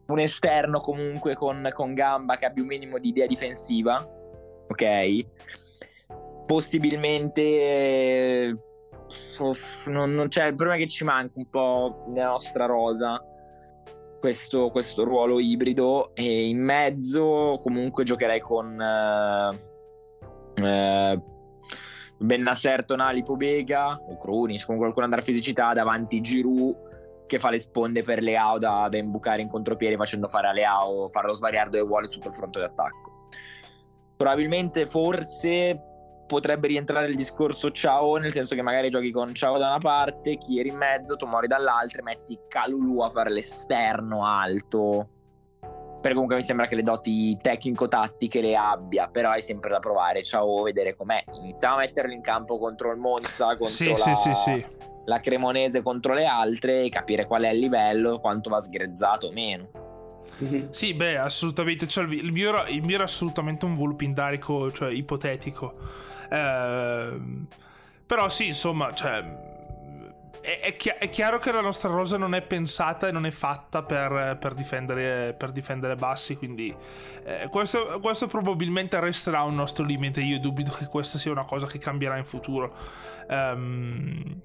Un esterno comunque con, con gamba che abbia un minimo di idea difensiva, ok? Possibilmente non, non c'è il problema è che ci manca un po' nella nostra rosa questo, questo ruolo ibrido e in mezzo comunque giocherei con eh, eh, Bennasser, Tonali, Pobega o Krunic, con qualcuno andare a fisicità davanti Giroud che fa le sponde per Leao da, da imbucare in contropiede facendo fare a Leao farlo svariare dove vuole sotto il fronte d'attacco. Probabilmente forse potrebbe rientrare il discorso Ciao, nel senso che magari giochi con Ciao da una parte, Kier in mezzo, Tomori dall'altra e metti Calulu a fare l'esterno alto. Perché comunque mi sembra che le doti tecnico-tattiche le abbia, però è sempre da provare. Ciao, vedere com'è. Iniziamo a metterlo in campo contro il Monza, contro sì, la, sì, sì, sì. la Cremonese contro le altre e capire qual è il livello, quanto va sgrezzato o meno. Sì, beh, assolutamente. Cioè, il, mio era, il mio era assolutamente un Vulpindarico, cioè ipotetico Ehm, però sì, insomma, cioè, è, è, chi- è, chiaro che la nostra rosa non è pensata e non è fatta per, per, difendere, per difendere, bassi, quindi eh, questo, questo, probabilmente resterà un nostro limite. Io dubito che questa sia una cosa che cambierà in futuro. Um,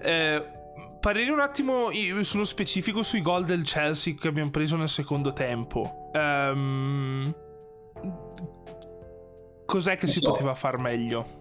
eh, parere un attimo sullo specifico sui gol del Chelsea che abbiamo preso nel secondo tempo. Um, cos'è che si so. poteva far meglio?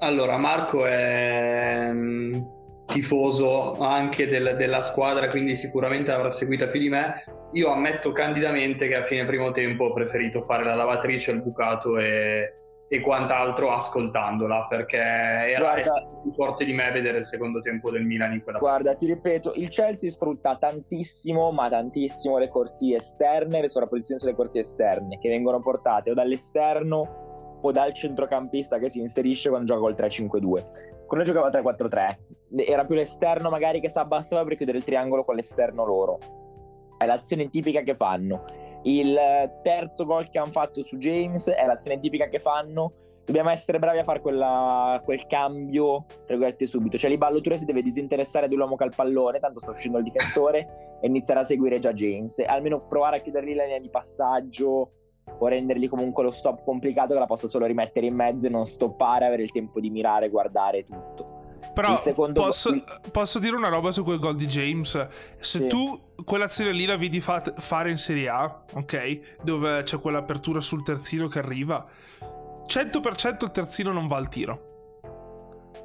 Allora, Marco è mm, tifoso anche del, della squadra, quindi sicuramente avrà seguito più di me. Io ammetto candidamente che a fine primo tempo ho preferito fare la lavatrice, il bucato e, e quant'altro ascoltandola perché era guarda, più forte di me vedere il secondo tempo del Milan in quella Guarda, partita. ti ripeto, il Chelsea sfrutta tantissimo, ma tantissimo le corsie esterne, le sovrapposizioni sulle corsie esterne che vengono portate o dall'esterno o dal centrocampista che si inserisce quando gioca col 3-5-2. Quello giocava 3-4-3, era più l'esterno magari che si abbassava per chiudere il triangolo con l'esterno loro. È l'azione tipica che fanno. Il terzo gol che hanno fatto su James è l'azione tipica che fanno. Dobbiamo essere bravi a fare quella, quel cambio, tra virgolette, subito. Cioè, Liballo si deve disinteressare dell'uomo che ha il pallone, tanto sta uscendo il difensore, e iniziare a seguire già James. Almeno provare a chiudergli la linea di passaggio, o rendergli comunque lo stop complicato che la possa solo rimettere in mezzo e non stoppare, avere il tempo di mirare, guardare tutto. Però posso, go- posso, dire una roba su quel gol di James. Se sì. tu quell'azione lì la vedi fa- fare in Serie A, ok? Dove c'è quell'apertura sul terzino che arriva, 100% il terzino non va al tiro.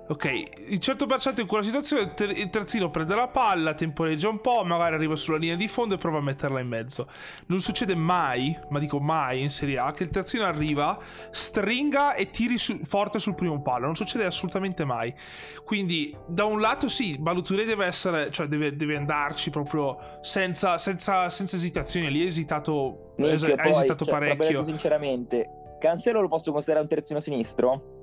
Ok, il 100% in quella situazione il terzino prende la palla, temporeggia un po', magari arriva sulla linea di fondo e prova a metterla in mezzo. Non succede mai, ma dico mai in Serie A, che il terzino arriva, stringa e tiri su, forte sul primo palo. Non succede assolutamente mai. Quindi, da un lato sì, Baluture deve essere, cioè deve, deve andarci proprio senza, senza, senza esitazioni. Lì ha esitato, Minchia, ha esitato cioè, parecchio. Sinceramente, Cancelo lo posso considerare un terzino sinistro?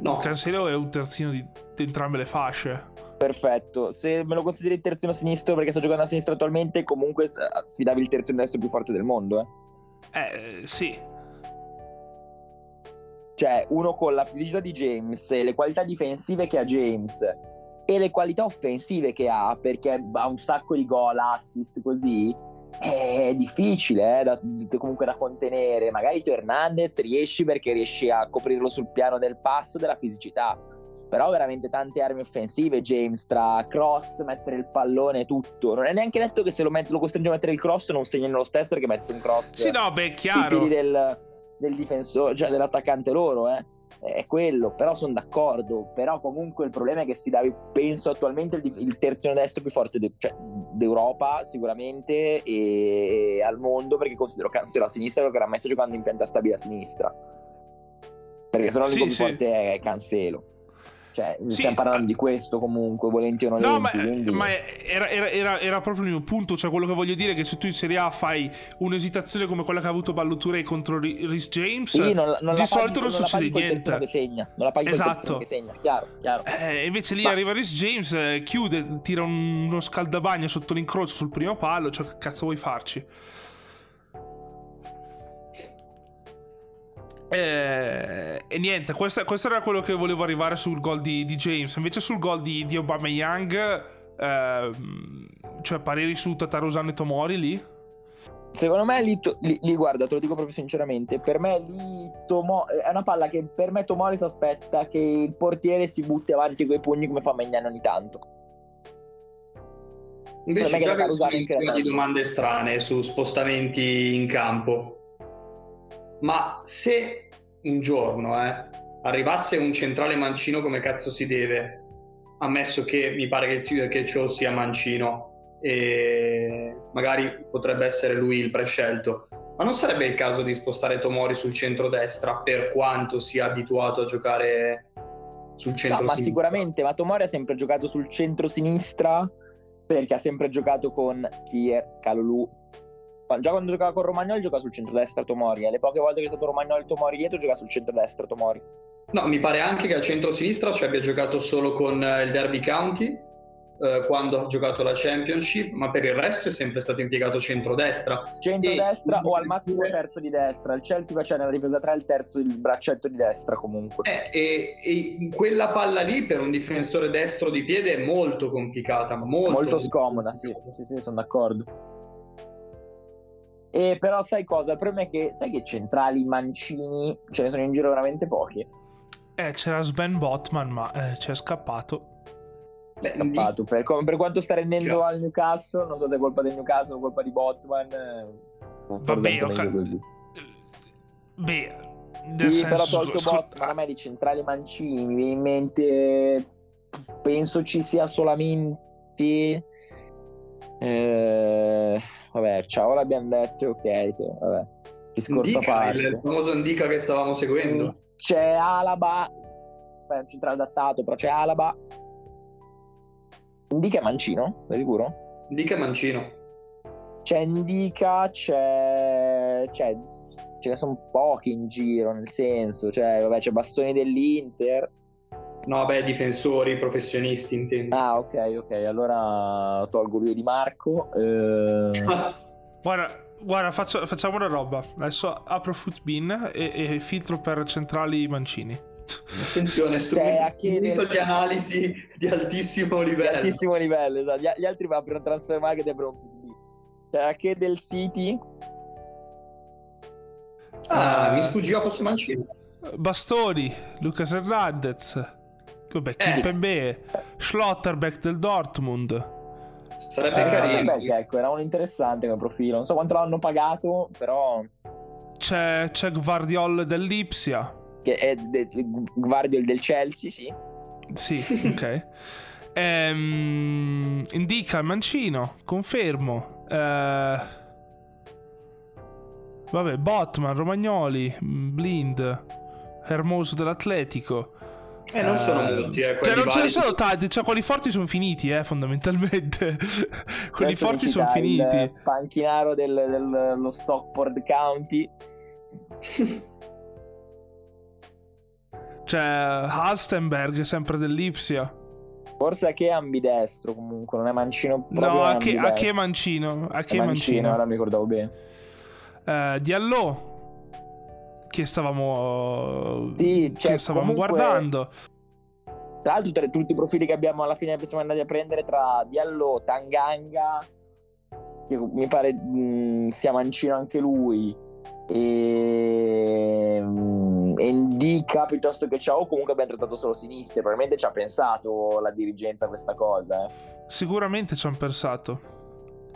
No. Cancelo è un terzino di, di, entrambe le fasce. Perfetto, se me lo consideri il terzino sinistro perché sto giocando a sinistra attualmente, comunque sfidavi il terzino destro più forte del mondo, eh? Eh, sì. Cioè, uno con la fisicità di James le qualità difensive che ha James e le qualità offensive che ha, perché ha un sacco di gol, assist, così, è difficile eh, da, comunque da contenere. Magari tu Hernandez riesci perché riesci a coprirlo sul piano del passo della fisicità. Però veramente tante armi offensive, James, tra cross, mettere il pallone, tutto. Non è neanche detto che se lo, met- lo costringe a mettere il cross non segnano lo stesso perché mette un cross. Sì, no, beh, chiaro. Del, del difensore, cioè dell'attaccante loro, eh è quello, però sono d'accordo. Però comunque il problema è che sfidavi, penso attualmente, il, il terzino destro più forte de, cioè, d'Europa sicuramente e, e, al mondo perché considero Cancelo a sinistra perché oramai sta giocando in pianta stabile a sinistra. Perché se no l'unico sì, più sì. forte è Cancelo. Cioè, sì, stiamo parlando uh, di questo comunque, volenti o non no, volenti. Ma, ma era, era, era, era, proprio il mio punto. Cioè, quello che voglio dire è che se tu in Serie A fai un'esitazione come quella che ha avuto Balloture contro Rhys James, sì, non, non di solito non, non succede niente. Che segna, non la paghi esatto. che segna, chiaro, chiaro. Eh, invece lì ma... arriva Rhys James, eh, chiude, tira un, uno scaldabagno sotto l'incrocio sul primo palo. Cioè, che cazzo vuoi farci? E, e niente, questo, questo, era quello che volevo arrivare sul gol di, di James. Invece sul gol di, di Obama Young, eh, cioè pareri su Tatarusano e Tomori lì? Secondo me lì, lì, lì, guarda, te lo dico proprio sinceramente, per me lì Tomo, è una palla che per me Tomori si aspetta che il portiere si butti avanti coi pugni come fa Magnano ogni tanto. Invece già avevo un di domande strane su spostamenti in campo. Ma se un giorno eh, arrivasse un centrale mancino come cazzo si deve, ammesso che mi pare che, che ciò sia mancino e magari potrebbe essere lui il prescelto, ma non sarebbe il caso di spostare Tomori sul centro-destra per quanto sia abituato a giocare sul centro-sinistra? No, ma sicuramente, ma Tomori ha sempre giocato sul centro-sinistra perché ha sempre giocato con Kier, Calulu Già quando giocava con Romagnoli gioca sul centro-destra Tomori. E le poche volte che è stato Romagnoli Tomori dietro gioca sul centro-destra Tomori. No, mi pare anche che al centro-sinistra ci abbia giocato solo con eh, il Derby County eh, quando ha giocato la Championship, ma per il resto è sempre stato impiegato centro-destra. Centro-destra o al massimo terzo di destra. Il Chelsea faceva nella difesa 3 il terzo il braccetto di destra comunque. Eh, e, e, quella palla lì per un difensore destro di piede è molto complicata, molto, molto scomoda, sì, sì, sì, sono d'accordo. E però sai cosa? Il problema è che sai che centrali mancini ce ne sono in giro veramente pochi. Eh, c'era Sven Botman, ma eh, c'è scappato. Beh, scappato. Per, per, quanto sta rendendo al Newcastle, non so se è colpa del Newcastle o colpa di Botman. Eh, Vabbè, ok. Così. Beh, nel sì, senso, però tolto scu- Botman, a me di centrali mancini mi viene in mente. Penso ci sia solamente. Eh vabbè, ciao l'abbiamo detto, ok, vabbè. Discorso Indica, parte. il famoso Indica che stavamo seguendo. C'è Alaba, beh, un centrale adattato, però c'è Alaba. Indica è Mancino, sei sicuro? Indica è Mancino. C'è Indica, c'è... c'è... Ce ne sono pochi in giro, nel senso, cioè, vabbè, c'è Bastoni dell'Inter. No, beh, difensori, professionisti intendo. Ah, ok, ok, allora tolgo lui di Marco. Eh... guarda, guarda faccio, facciamo una roba. Adesso apro Footbin e, e filtro per centrali mancini. Attenzione, strumento, strumento di analisi di altissimo livello. Di altissimo livello, esatto. Gli, gli altri aprono transfer market e aprono Footbin. C'è anche del City. Ah, uh, mi sfuggiva fosse mancino. Bastoni, Lucas Hernandez. Vabbè, Kimpembe, eh. Schlotterbeck del Dortmund. Sarebbe eh, carino. Beh, ecco, era un interessante come profilo. Non so quanto l'hanno pagato, però... C'è, c'è Guardiol dell'Ipsia. Che è de- Guardiol del Chelsea, sì. Sì, ok. ehm, indica Mancino, confermo. Eh, vabbè, Botman, Romagnoli, Blind, Hermoso dell'Atletico. Eh, non sono uh, molti, eh, cioè, non ce ne sono tanti, cioè quelli forti sono finiti, eh, fondamentalmente. quelli Adesso forti sono finiti. Il panchinaro del, dello Stockport County. cioè, Halstenberg, sempre dell'Ipsia. Forse a che è ambidestro comunque, non è mancino No, a che, a che mancino? A che mancino, mancino? Ora mi ricordavo bene. Uh, Diallo che stavamo, sì, cioè, che stavamo comunque... guardando. Tra l'altro, tra tutti i profili che abbiamo alla fine siamo andati a prendere tra Diallo, Tanganga, che mi pare mh, sia mancino anche lui, e, Indica piuttosto che ciao. Comunque abbiamo trattato solo sinistre. Probabilmente ci ha pensato la dirigenza a questa cosa. Eh. Sicuramente ci hanno pensato.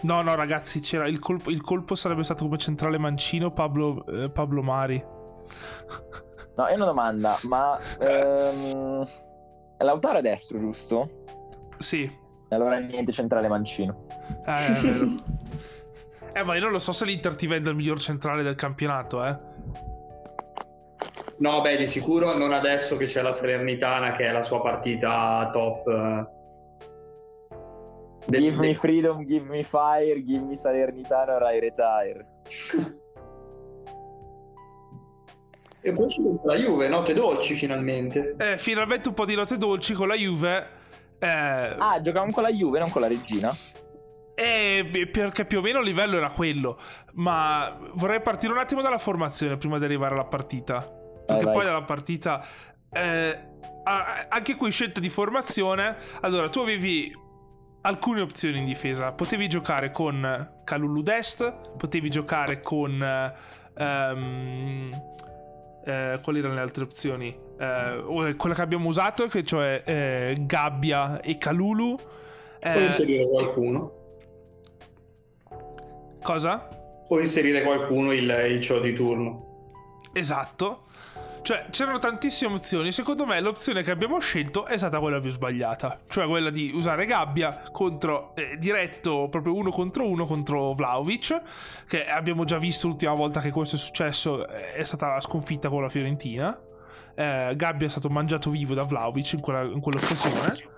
No, no, ragazzi, c'era il colpo, il colpo sarebbe stato come centrale mancino Pablo, eh, Pablo Mari. No, è una domanda, ma ehm, Lautaro è destro, giusto? Sì. Allora niente centrale mancino. Eh, è vero. eh, ma io non lo so se l'Inter ti vende il miglior centrale del campionato, eh. No, beh, di sicuro non adesso che c'è la Salernitana che è la sua partita top. Eh. Give me freedom, give me fire, give me Salernitana or I retire. E poi c'è la Juve, note dolci finalmente. Eh, finalmente un po' di note dolci con la Juve. Eh... Ah, giocavamo con la Juve, non con la Regina? Eh, perché più o meno il livello era quello. Ma vorrei partire un attimo dalla formazione prima di arrivare alla partita. perché vai, poi dalla partita... Eh, anche qui scelta di formazione. Allora, tu avevi alcune opzioni in difesa. Potevi giocare con Kalulu Dest, potevi giocare con... Um, eh, quali erano le altre opzioni? Eh, quella che abbiamo usato, che cioè eh, Gabbia e Kalulu. Eh, Puoi inserire qualcuno. Cosa? Puoi inserire qualcuno il, il show di turno. Esatto. Cioè, c'erano tantissime opzioni. Secondo me, l'opzione che abbiamo scelto è stata quella più sbagliata. Cioè, quella di usare Gabbia contro eh, diretto proprio uno contro uno contro Vlaovic. Che abbiamo già visto l'ultima volta che questo è successo. Eh, è stata sconfitta con la Fiorentina. Eh, Gabbia è stato mangiato vivo da Vlaovic in, quella, in quell'occasione.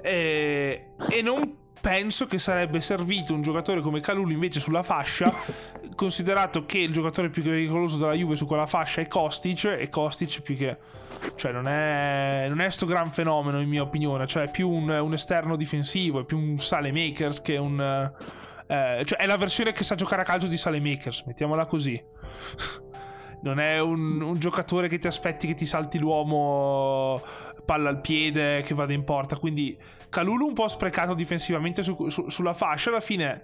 E, e non penso che sarebbe servito un giocatore come Calulu invece sulla fascia, considerato che il giocatore più pericoloso della Juve su quella fascia è Kostic, e Kostic più che... Cioè non è, non è sto gran fenomeno in mia opinione, cioè è più un, un esterno difensivo, è più un Sale Makers che un... Eh, cioè è la versione che sa giocare a calcio di Sale Makers, mettiamola così. non è un, un, giocatore che ti aspetti che ti salti l'uomo palla al piede che vada in porta quindi Calulu un po' sprecato difensivamente su, su, sulla fascia. Alla fine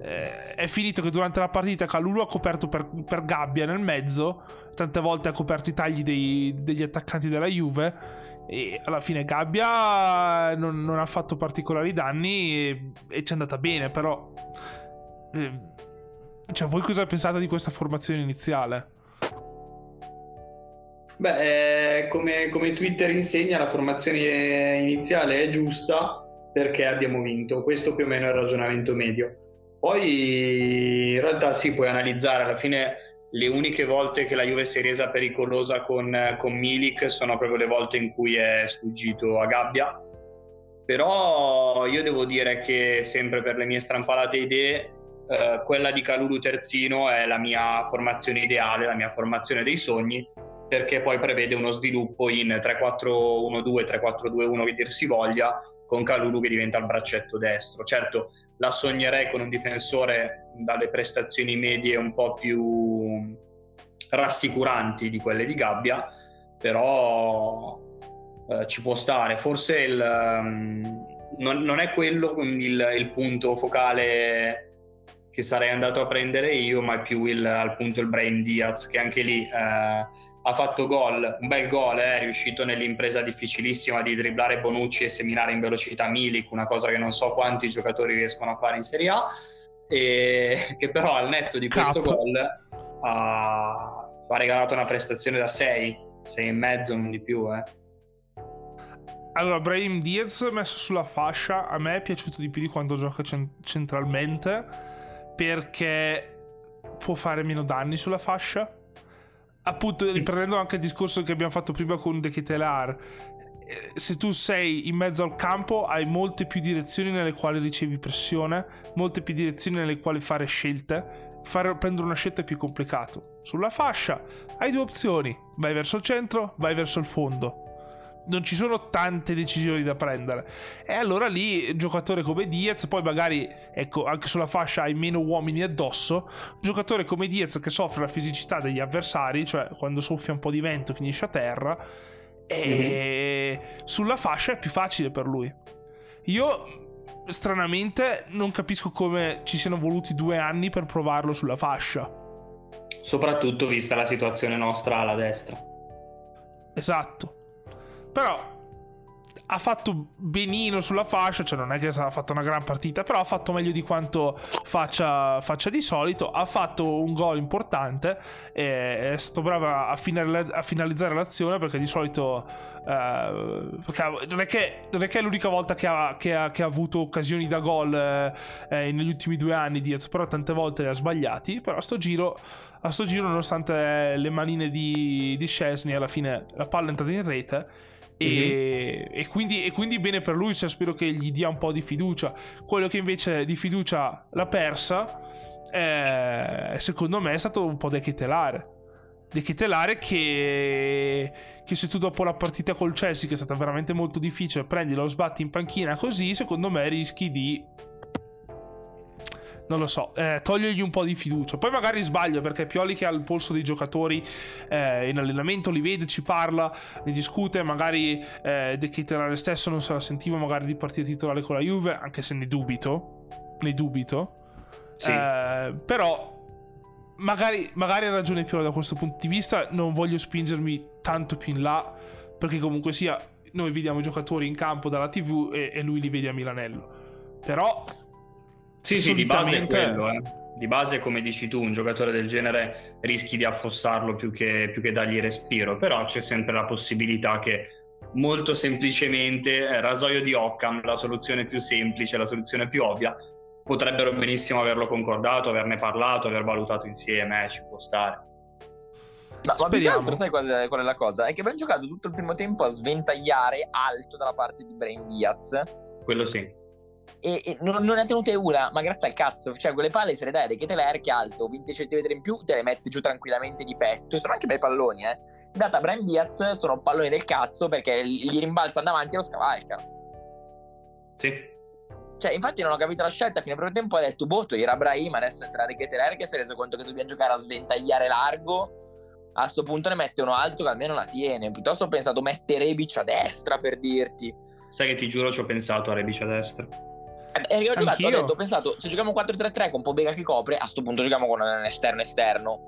eh, è finito che durante la partita Calulu ha coperto per, per, gabbia nel mezzo. Tante volte ha coperto i tagli dei, degli attaccanti della Juve. E alla fine Gabbia non, non ha fatto particolari danni e, e ci è andata bene, però... Eh, cioè, voi cosa pensate di questa formazione iniziale? Beh, eh, come, come, Twitter insegna, la formazione iniziale è giusta perché abbiamo vinto. Questo più o meno è il ragionamento medio. Poi in realtà si può analizzare alla fine le uniche volte che la Juve si è resa pericolosa con, con Milik sono proprio le volte in cui è sfuggito a gabbia. Però io devo dire che sempre per le mie strampalate idee, eh, quella di Calulu terzino è la mia formazione ideale, la mia formazione dei sogni perché poi prevede uno sviluppo in 3-4-1-2, 3-4-2-1 che dir si voglia, con Calulu che diventa il braccetto destro. Certo, la sognerei con un difensore dalle prestazioni medie un po' più rassicuranti di quelle di Gabbia, però eh, ci può stare. Forse il, um, non, non, è quello il, il, punto focale che sarei andato a prendere io, ma è più il, al punto il Brain Diaz, che anche lì... Eh, ha fatto gol, un bel gol, eh, è riuscito nell'impresa difficilissima di dribblare Bonucci e seminare in velocità Milik, una cosa che non so quanti giocatori riescono a fare in Serie A, e che però al netto di questo Cap. gol ha, ha, regalato una prestazione da 6, 6 e mezzo, non di più. Eh. Allora, Brahim Diaz messo sulla fascia a me è piaciuto di più di quando gioca centralmente perché può fare meno danni sulla fascia appunto riprendendo anche il discorso che abbiamo fatto prima con De Ketelar eh, se tu sei in mezzo al campo hai molte più direzioni nelle quali ricevi pressione molte più direzioni nelle quali fare scelte. Fare, prendere una scelta è più complicato. Sulla fascia hai due opzioni. Vai verso il centro vai verso il fondo non ci sono tante decisioni da prendere. E allora lì, giocatore come Diaz, poi magari, ecco, anche sulla fascia hai meno uomini addosso. Giocatore come Diaz che soffre la fisicità degli avversari, cioè quando soffia un po' di vento finisce a terra. E mm-hmm. sulla fascia è più facile per lui. Io stranamente non capisco come ci siano voluti due anni per provarlo sulla fascia. Soprattutto vista la situazione nostra alla destra. Esatto. Però ha fatto benino sulla fascia, cioè non è che ha fatto una gran partita, però ha fatto meglio di quanto faccia, faccia di solito, ha fatto un gol importante, è stato bravo a, finalizzare l'azione perché di solito eh, non, è che, non, è che, è l'unica volta che ha, che ha, che ha avuto occasioni da gol eh, eh, negli ultimi due anni Diaz, però tante volte le ha sbagliati, però a sto giro a sto giro nonostante le manine di, di Scesni alla fine la palla è entrata in rete e, mm-hmm. e, quindi, e, quindi, bene per lui, cioè, spero che gli dia un po' di fiducia. Quello che invece di fiducia l'ha persa, eh, secondo me è stato un po' Dechetelare. Dechetelare che, che se tu dopo la partita col Chelsea, che è stata veramente molto difficile, prendi lo sbatti in panchina così, secondo me rischi di non lo so, eh, togliergli un po' di fiducia. Poi magari sbaglio perché Pioli che ha il polso dei giocatori eh, in allenamento li vede, ci parla, ne discute, magari eh, De Ketelare stesso non se la sentiva magari di partire titolare con la Juve, anche se ne dubito, ne dubito. Sì. Eh, però magari, magari ha ragione Pioli da questo punto di vista, non voglio spingermi tanto più in là perché comunque sia noi vediamo i giocatori in campo dalla TV e, e lui li vede a Milanello. Però sì, sì, di base è quello, eh. Di base, come dici tu, un giocatore del genere rischi di affossarlo più che, più che dargli respiro, però c'è sempre la possibilità che molto semplicemente, eh, rasoio di Occam, la soluzione più semplice, la soluzione più ovvia, potrebbero benissimo averlo concordato, averne parlato, aver valutato insieme, eh, ci può stare. Ma, ma più che altro, sai qual è, qual è, la cosa? È che abbiamo giocato tutto il primo tempo a sventagliare alto dalla parte di Brain Diaz. Quello sì e, e non, non, ne ha tenute una, ma grazie al cazzo. Cioè, quelle palle se le dai che te l'hai che alto, 20 cm in più, te le metti giù tranquillamente di petto. E sono anche bei palloni, eh. Data Brian Diaz sono palloni del cazzo perché gli rimbalzano davanti e lo scavalcano. Sì. Cioè, infatti non ho capito la scelta. A fine primo tempo ha detto, boh, era Brahim, adesso entra De Keteler che si è reso conto che se dobbiamo giocare a sventagliare largo. A questo punto ne mette uno alto che almeno la tiene. Piuttosto ho pensato mette Rebic a destra per dirti. Sai che ti giuro ci ho pensato a Rebic a destra. Eh, ho, giocato, ho, detto, ho pensato, se giochiamo 4-3-3 con Pobega che copre, a questo punto giochiamo con un esterno esterno.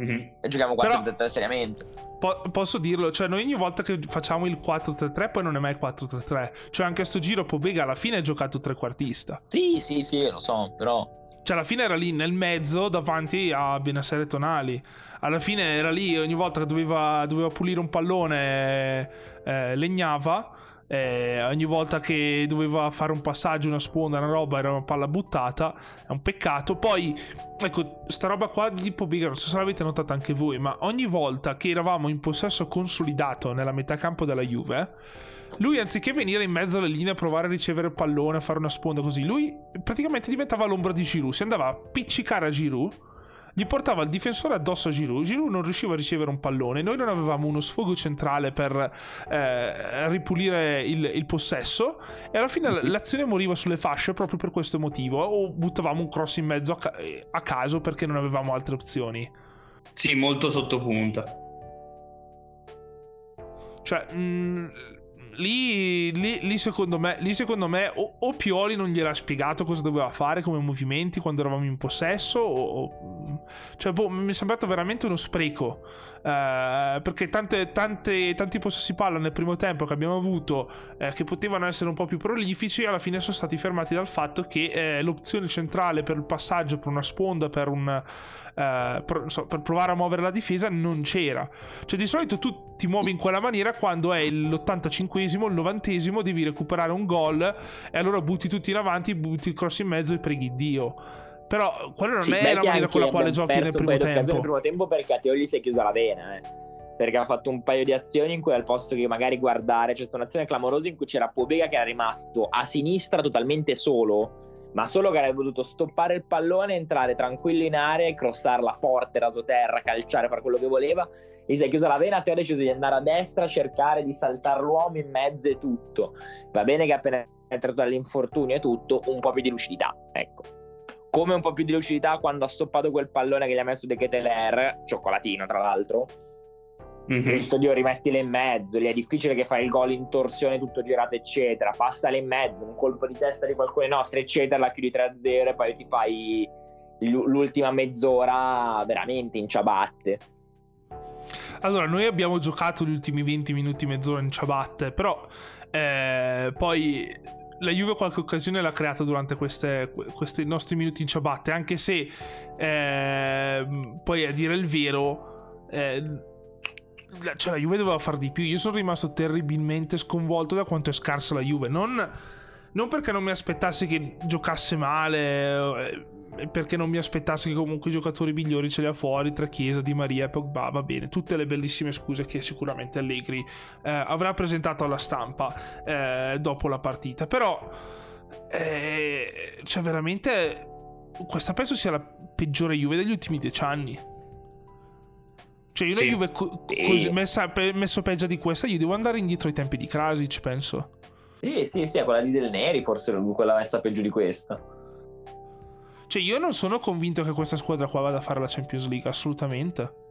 Mm-hmm. E giochiamo 4-3-3 Però, seriamente. Po- posso dirlo, cioè noi ogni volta che facciamo il 4-3-3 poi non è mai 4-3-3. Cioè anche a sto giro Pobega alla fine ha giocato trequartista. Sì, sì, sì, lo so, però... Cioè alla fine era lì nel mezzo davanti a Benessere Tonali. Alla fine era lì ogni volta che doveva, doveva pulire un pallone eh, legnava eh, ogni volta che doveva fare un passaggio, una sponda, una roba, era una palla buttata. È un peccato. Poi, ecco, sta roba qua di Pobiga, non so se l'avete notata anche voi, ma ogni volta che eravamo in possesso consolidato nella metà campo della Juve, lui anziché venire in mezzo alle linee a provare a ricevere il pallone, a fare una sponda così, lui praticamente diventava l'ombra di Giroud. Si andava a appiccicare a Giroud gli portava il difensore addosso a Giroud. Giroud non riusciva a ricevere un pallone. Noi non avevamo uno sfogo centrale per eh, ripulire il, il, possesso. E alla fine mm-hmm. l'azione moriva sulle fasce proprio per questo motivo. O buttavamo un cross in mezzo a, ca- a caso perché non avevamo altre opzioni. Sì, molto sottopunta. Cioè, mh, mm, lì, lì, lì, secondo me, lì secondo me o, o, Pioli non gliel'ha spiegato cosa doveva fare come movimenti quando eravamo in possesso, o, o cioè, boh, mi è sembrato veramente uno spreco. Eh, perché tante, tante, tanti possessi palla nel primo tempo che abbiamo avuto, eh, che potevano essere un po' più prolifici, alla fine sono stati fermati dal fatto che eh, l'opzione centrale per il passaggio, per una sponda, per un eh, per, so, per, provare a muovere la difesa non c'era. Cioè di solito tu ti muovi in quella maniera quando è l'85esimo, il 90esimo, devi recuperare un gol e allora butti tutti in avanti, butti il cross in mezzo e preghi Dio. Però quella non sì, è la maniera con la quale giochi nel primo tempo. nel primo tempo perché a Teo gli si è chiusa la vena, eh perché ha fatto un paio di azioni in cui al posto che magari guardare c'è stata un'azione clamorosa in cui c'era Pobega che era rimasto a sinistra totalmente solo ma solo che avrebbe potuto stoppare il pallone, entrare tranquillo in area crossarla forte, rasoterra, calciare, fare quello che voleva. Gli si è chiusa la vena, te ha deciso di andare a destra, cercare di saltare l'uomo in mezzo e tutto. Va bene che appena è entrato dall'infortunio e tutto, un po' più di lucidità, ecco. Come un po' più di lucidità quando ha stoppato quel pallone che gli ha messo De Keteler, cioccolatino tra l'altro, Mm-hmm. Cristo Dio, rimettile in mezzo. Lì è difficile che fai il gol in torsione, tutto girato, eccetera. Passale in mezzo, un colpo di testa di qualcuno nostri, eccetera. La chiudi 3-0 e poi ti fai l'ultima mezz'ora veramente in ciabatte. Allora, noi abbiamo giocato gli ultimi 20 minuti, mezz'ora in ciabatte, però eh, poi la Juve qualche occasione l'ha creata durante queste, questi nostri minuti in ciabatte, anche se eh, poi a dire il vero... Eh, cioè la Juve doveva fare di più. Io sono rimasto terribilmente sconvolto da quanto è scarsa la Juve. Non, non perché non mi aspettassi che giocasse male, eh, perché non mi aspettassi che comunque i giocatori migliori ce li ha fuori tra Chiesa, Di Maria e Pogba. Va bene, tutte le bellissime scuse che sicuramente Allegri eh, avrà presentato alla stampa eh, dopo la partita. Però, eh, cioè, veramente. Questa penso sia la peggiore Juve degli ultimi dieci anni. Cioè, io sì. la Juve co- così, messa, messo peggio di questa, io devo andare indietro ai tempi di Krasic, penso. Sì, sì, sì, quella di Del Neri, forse quella messa peggio di questa. Cioè, io non sono convinto che questa squadra qua vada a fare la Champions League, assolutamente.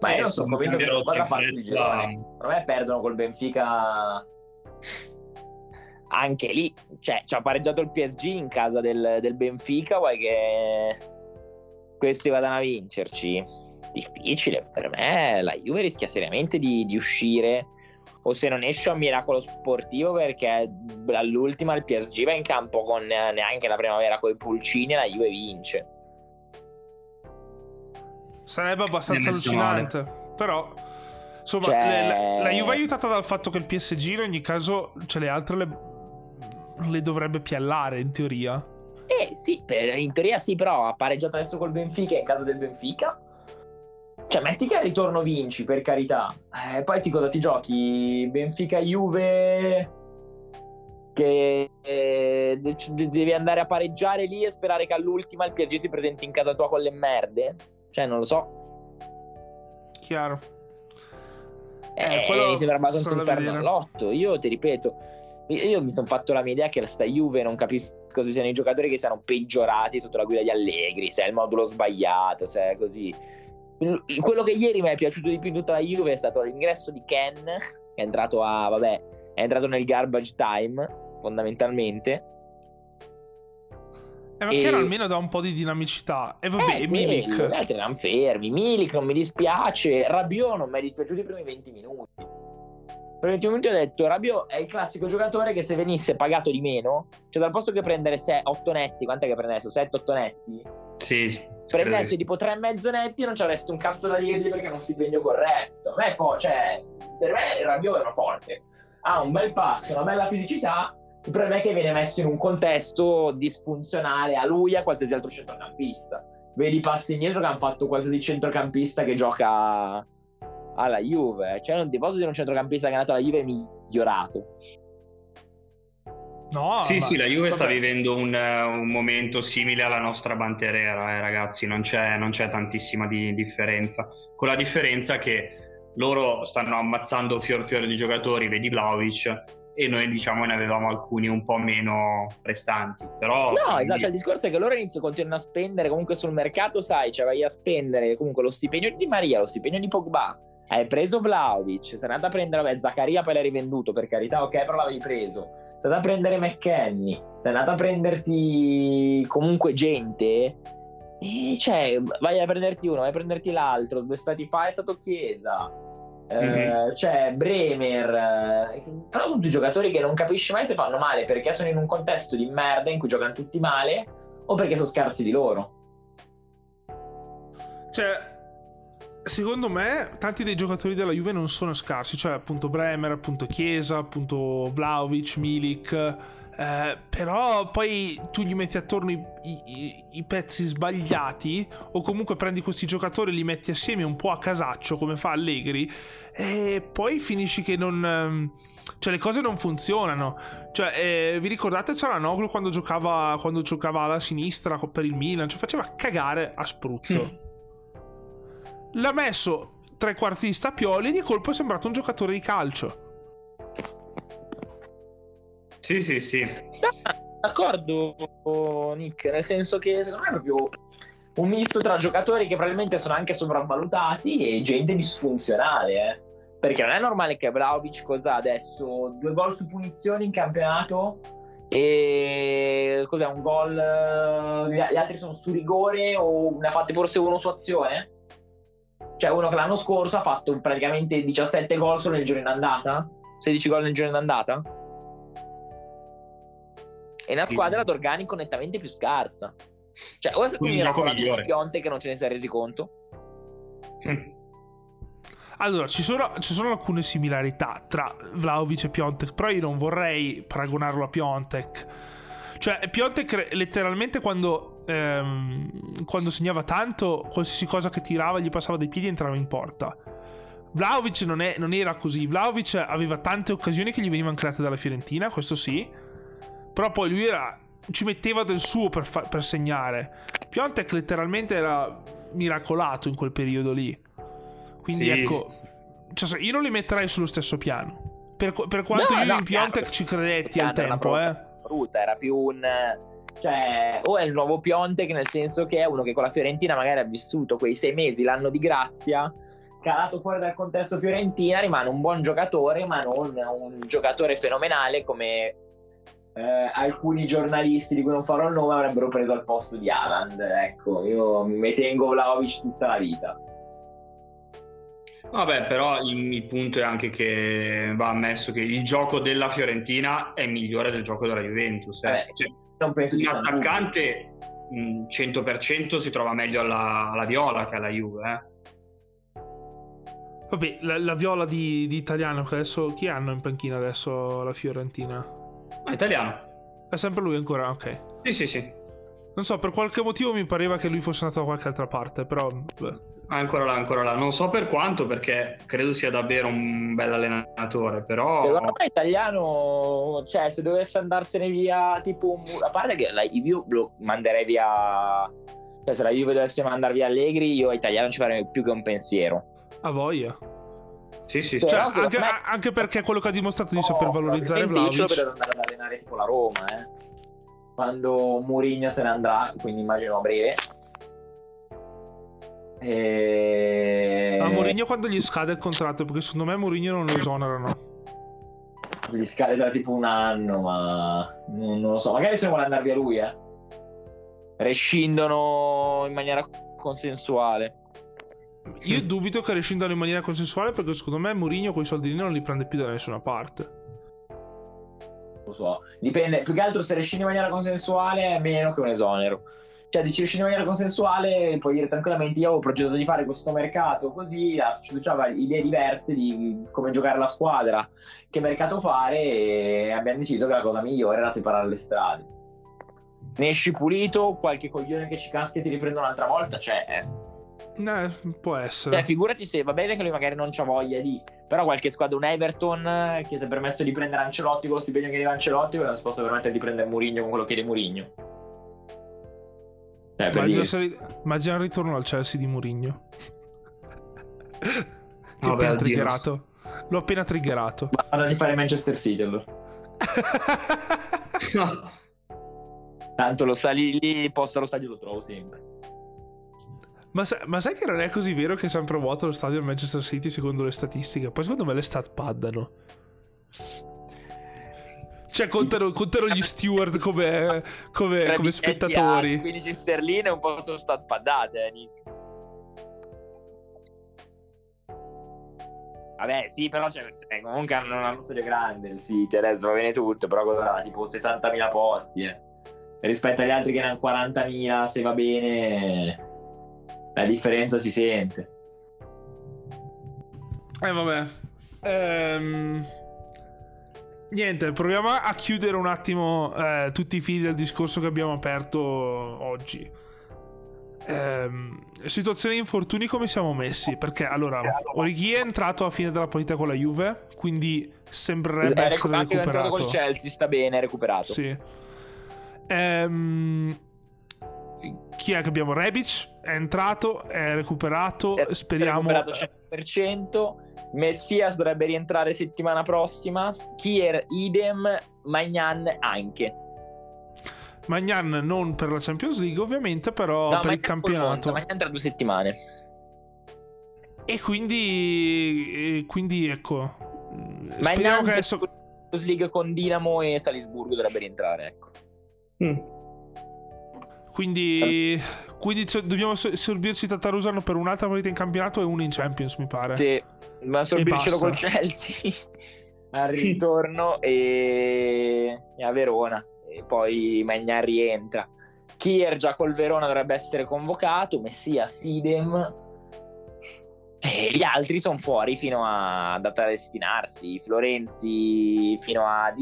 Ma io Eh, non sono convinto che la squadra faccia fretta. girone. Per me perdono col Benfica anche lì. Cioè, ci ha pareggiato il PSG in casa del, del Benfica, vuoi che questi vadano a vincerci? Difficile. Per me la Juve rischia seriamente di, di uscire. O se non esce a un miracolo sportivo perché all'ultima il PSG va in campo con eh, neanche la primavera con i pulcini e la Juve vince. Sarebbe abbastanza allucinante. Però, insomma, Cioè- la, la Juve è aiutata dal fatto che il PSG in ogni caso, cioè le altre le, le dovrebbe piallare in teoria. Eh sì, per- in teoria sì, però ha pareggiato adesso col Benfica in casa del Benfica. Cioè, metti che al ritorno vinci, per carità. Eh, poi ti cosa ti giochi? Benfica-Juve... Che eh, de- devi andare a pareggiare lì e sperare che all'ultima il PSG si presenti in casa tua con le merde? Cioè, non lo so. Chiaro. Eh, Eh, quello mi sembra abbastanza un da perno vedere. all'otto. Io ti ripeto, io mi sono fatto la mia idea che sta Juve non capisco se siano i giocatori che siano peggiorati sotto la guida di Allegri, se è il modulo sbagliato, se è così. Quello che ieri mi è piaciuto di più in tutta la Juve è stato l'ingresso di Ken, che è entrato a, vabbè, è entrato nel garbage time, fondamentalmente. Eh, ma E- che era almeno da un po' di dinamicità. E vabbè, Eh, e quello, Milik. Gli altri erano fermi. Milik non mi dispiace. Rabiot non mi è dispiaciuto i primi 20 minuti. Per 20 minuti ho detto Rabiot è il classico giocatore che se venisse pagato di meno, cioè dal posto che prendere 8 netti, quant'è che prende adesso? 7-8 netti? Sì, di- tipo 3 e mezzo netti non ci avresti un cazzo da dirgli perché è uno stipendio corretto. A me fo- cioè, per me Rabiot è uno forte. Ha un bel passo, una bella fisicità. Il problema è che viene messo in un contesto disfunzionale a lui e a qualsiasi altro centrocampista. Vedi i passi indietro che hanno fatto qualsiasi centrocampista che gioca alla Juve. Cioè, non ti posso dire un centrocampista che è nato alla Juve migliorato. No, sì, ma- sì, la Juve sta vivendo un, un momento simile alla nostra Banterera, eh, ragazzi, non c'è, non c'è tantissima di- differenza. Con la differenza che loro stanno ammazzando fior fiore di giocatori, vedi Vlaovic, e noi diciamo ne avevamo alcuni un po' meno prestanti. Però No, sì, esatto, cioè, il discorso è che loro iniziano continuano a spendere comunque sul mercato, sai, cioè vai a spendere comunque lo stipendio di Maria, lo stipendio di Pogba. Hai preso Vlaovic, sei andato a prendere, vabbè, Zaccaria poi l'hai rivenduto per carità, ok, però l'avevi preso. Sei andato a prendere McKenny, sei andato a prenderti comunque gente. E cioè, vai a prenderti uno, vai a prenderti l'altro. Due stati fa è stato Chiesa. Eh, Mhm. C'è Bremer. eh, però sono tutti giocatori che non capisci mai se fanno male perché sono in un contesto di merda in cui giocano tutti male o perché sono scarsi di loro. Cioè, secondo me, tanti dei giocatori della Juve non sono scarsi. Cioè, appunto, Bremer, appunto, Chiesa, appunto, Vlaovic, Milik. eh, però poi tu gli metti attorno i, i- i pezzi sbagliati, o comunque prendi questi giocatori e li metti assieme un po' a casaccio, come fa Allegri, e poi finisci che non. ehm, Cioè, le cose non funzionano. Cioè, eh, vi ricordate Cialanoglu quando giocava, quando giocava alla sinistra per il Milan? Cioè, faceva cagare a spruzzo. L'ha messo trequartista Pioli e di colpo è sembrato un giocatore di calcio. Sì, sì, sì. D'accordo, Nick, nel senso che secondo me è proprio un misto tra giocatori che probabilmente sono anche sopravvalutati e gente disfunzionale, eh. Perché non è normale che Vlaovic cosa adesso? Due gol su punizioni in campionato e cos'è un gol? eh, Gli gli altri sono su rigore o ne ha fatti forse uno su azione? Cioè uno che l'anno scorso ha fatto praticamente 17 gol solo nel giorno in andata? 16 gol nel giorno in andata? E una Sì. squadra d'organico nettamente più scarsa. Cioè, o è stato Un miracolo di. Pionte che non ce ne si è resi conto? Allora, ci sono, ci sono alcune similarità tra Vlaovic e Piontek, però io non vorrei paragonarlo a Piontek. Cioè, Piontek letteralmente quando, ehm, quando segnava tanto, qualsiasi cosa che tirava gli passava dai piedi entrava in porta. Vlaovic non, è- non era così. Vlaovic aveva tante occasioni che gli venivano create dalla Fiorentina, questo sì. Però poi lui era, ci metteva del suo per, fa- per segnare. Piontek letteralmente era miracolato in quel periodo lì. Quindi Sì. ecco, cioè, io non li metterei sullo stesso piano. Per, per quanto No, io no, in Piontek ci credetti al tempo, eh. brutta, era più un Cioè, o è il nuovo Piontek, nel senso che è uno che con la Fiorentina magari ha vissuto quei sei mesi, l'anno di grazia, calato fuori dal contesto Fiorentina, rimane un buon giocatore, ma non un giocatore fenomenale come eh, alcuni giornalisti di cui non farò il nome avrebbero preso al posto di Haaland. Ecco, io mi tengo Vlaovic tutta la vita. Vabbè, però il, il, punto è anche che va ammesso che il gioco della Fiorentina è migliore del gioco della Juventus. Eh. Cioè, non penso un attaccante mh, 100% si trova meglio alla, alla Viola che alla Juve. Eh. Vabbè, la, la Viola di, di, Italiano, che adesso chi hanno in panchina adesso la Fiorentina? Ah, italiano. È sempre lui ancora, ok. Sì, sì, sì. Non so, per qualche motivo mi pareva che lui fosse andato da qualche altra parte, però... Beh. Ancora là, ancora là. Non so per quanto, perché credo sia davvero un bel allenatore, però... Secondo me italiano, cioè, se dovesse andarsene via, tipo... A parte che la Juve lo manderei via... Cioè, se la Juve dovesse mandare via Allegri, io italiano ci farei più che un pensiero. A voglia. Sì, sì, cioè, anche, me... anche, perché quello che ha dimostrato di no, saper valorizzare Vlaovic. Io vedo andare ad allenare tipo la Roma, eh. Quando Mourinho se ne andrà, quindi immagino a breve. E... A Mourinho quando gli scade il contratto? Perché secondo me Mourinho non lo esonerano. Gli scade da tipo un anno, ma non, non lo so. Magari se vuole andare via lui, eh. Rescindono in maniera consensuale. Io dubito che rescindano in maniera consensuale perché secondo me Mourinho quei soldini non li prende più da nessuna parte. Lo so, dipende, più che altro se rescindi in maniera consensuale è meno che un esonero. Cioè, dici in maniera consensuale, puoi dire tranquillamente io avevo progettato di fare questo mercato così, ci diceva idee diverse di come giocare la squadra, che mercato fare e abbiamo deciso che la cosa migliore era separare le strade. Ne esci pulito, qualche coglione che ci caschi e ti riprende un'altra volta, c'è. Cioè, eh, può essere. Cioè, figurati se va bene che lui magari non c'ha voglia di. Però qualche squadra, un Everton che si è permesso di prendere Ancelotti con lo stipendio che deve Ancelotti, non si possa permettere di prendere Murigno con quello che chiede Murigno. Eh, immagina, se... immagina il ritorno al Chelsea di Murigno. Ti ho appena triggerato. L'ho appena triggerato. Ma vado di fare Manchester City allora. Tanto lo sali lì, posto allo stadio lo trovo sempre. Ma, sa- ma, sai che non è così vero che è sempre vuoto lo stadio del Manchester City secondo le statistiche? Poi secondo me le stat paddano. Cioè contano, contano gli steward come, come, come spettatori. 15 sterline e un po' sono stat paddate, eh, Nick. Vabbè, sì, però cioè, cioè, comunque hanno una stadio grande il City, adesso va bene tutto, però cosa tipo 60.000 posti, eh. Rispetto agli altri che ne hanno 40.000, se va bene la differenza si sente. Eh vabbè. Ehm... Niente, proviamo a chiudere un attimo eh, tutti i fili del discorso che abbiamo aperto oggi. Ehm, situazione di infortuni come siamo messi? Perché allora, Orighi è entrato a fine della partita con la Juve, quindi sembrerebbe è essere recuperato. È entrato col Chelsea, sta bene, è recuperato. Sì. Ehm, chi è che abbiamo? Rebic è entrato, è recuperato. È speriamo. È recuperato 100%. Messias dovrebbe rientrare settimana prossima. Kier idem. Magnan anche. Magnan non per la Champions League, ovviamente, però no, per il campionato. Magnan tra due settimane. E quindi, e quindi ecco. Magnan speriamo che adesso. Champions League con Dinamo e Salisburgo dovrebbe rientrare, ecco. Mm. Quindi, quindi dobbiamo sorbirci Tatarusano per un'altra partita in campionato e una in Champions, mi pare. Sì, ma sorbircelo col Chelsea al ritorno e... e a Verona. E poi Magnar rientra. Kier già col Verona dovrebbe essere convocato, Messia Sidem e gli altri sono fuori fino a data destinarsi. Florenzi fino a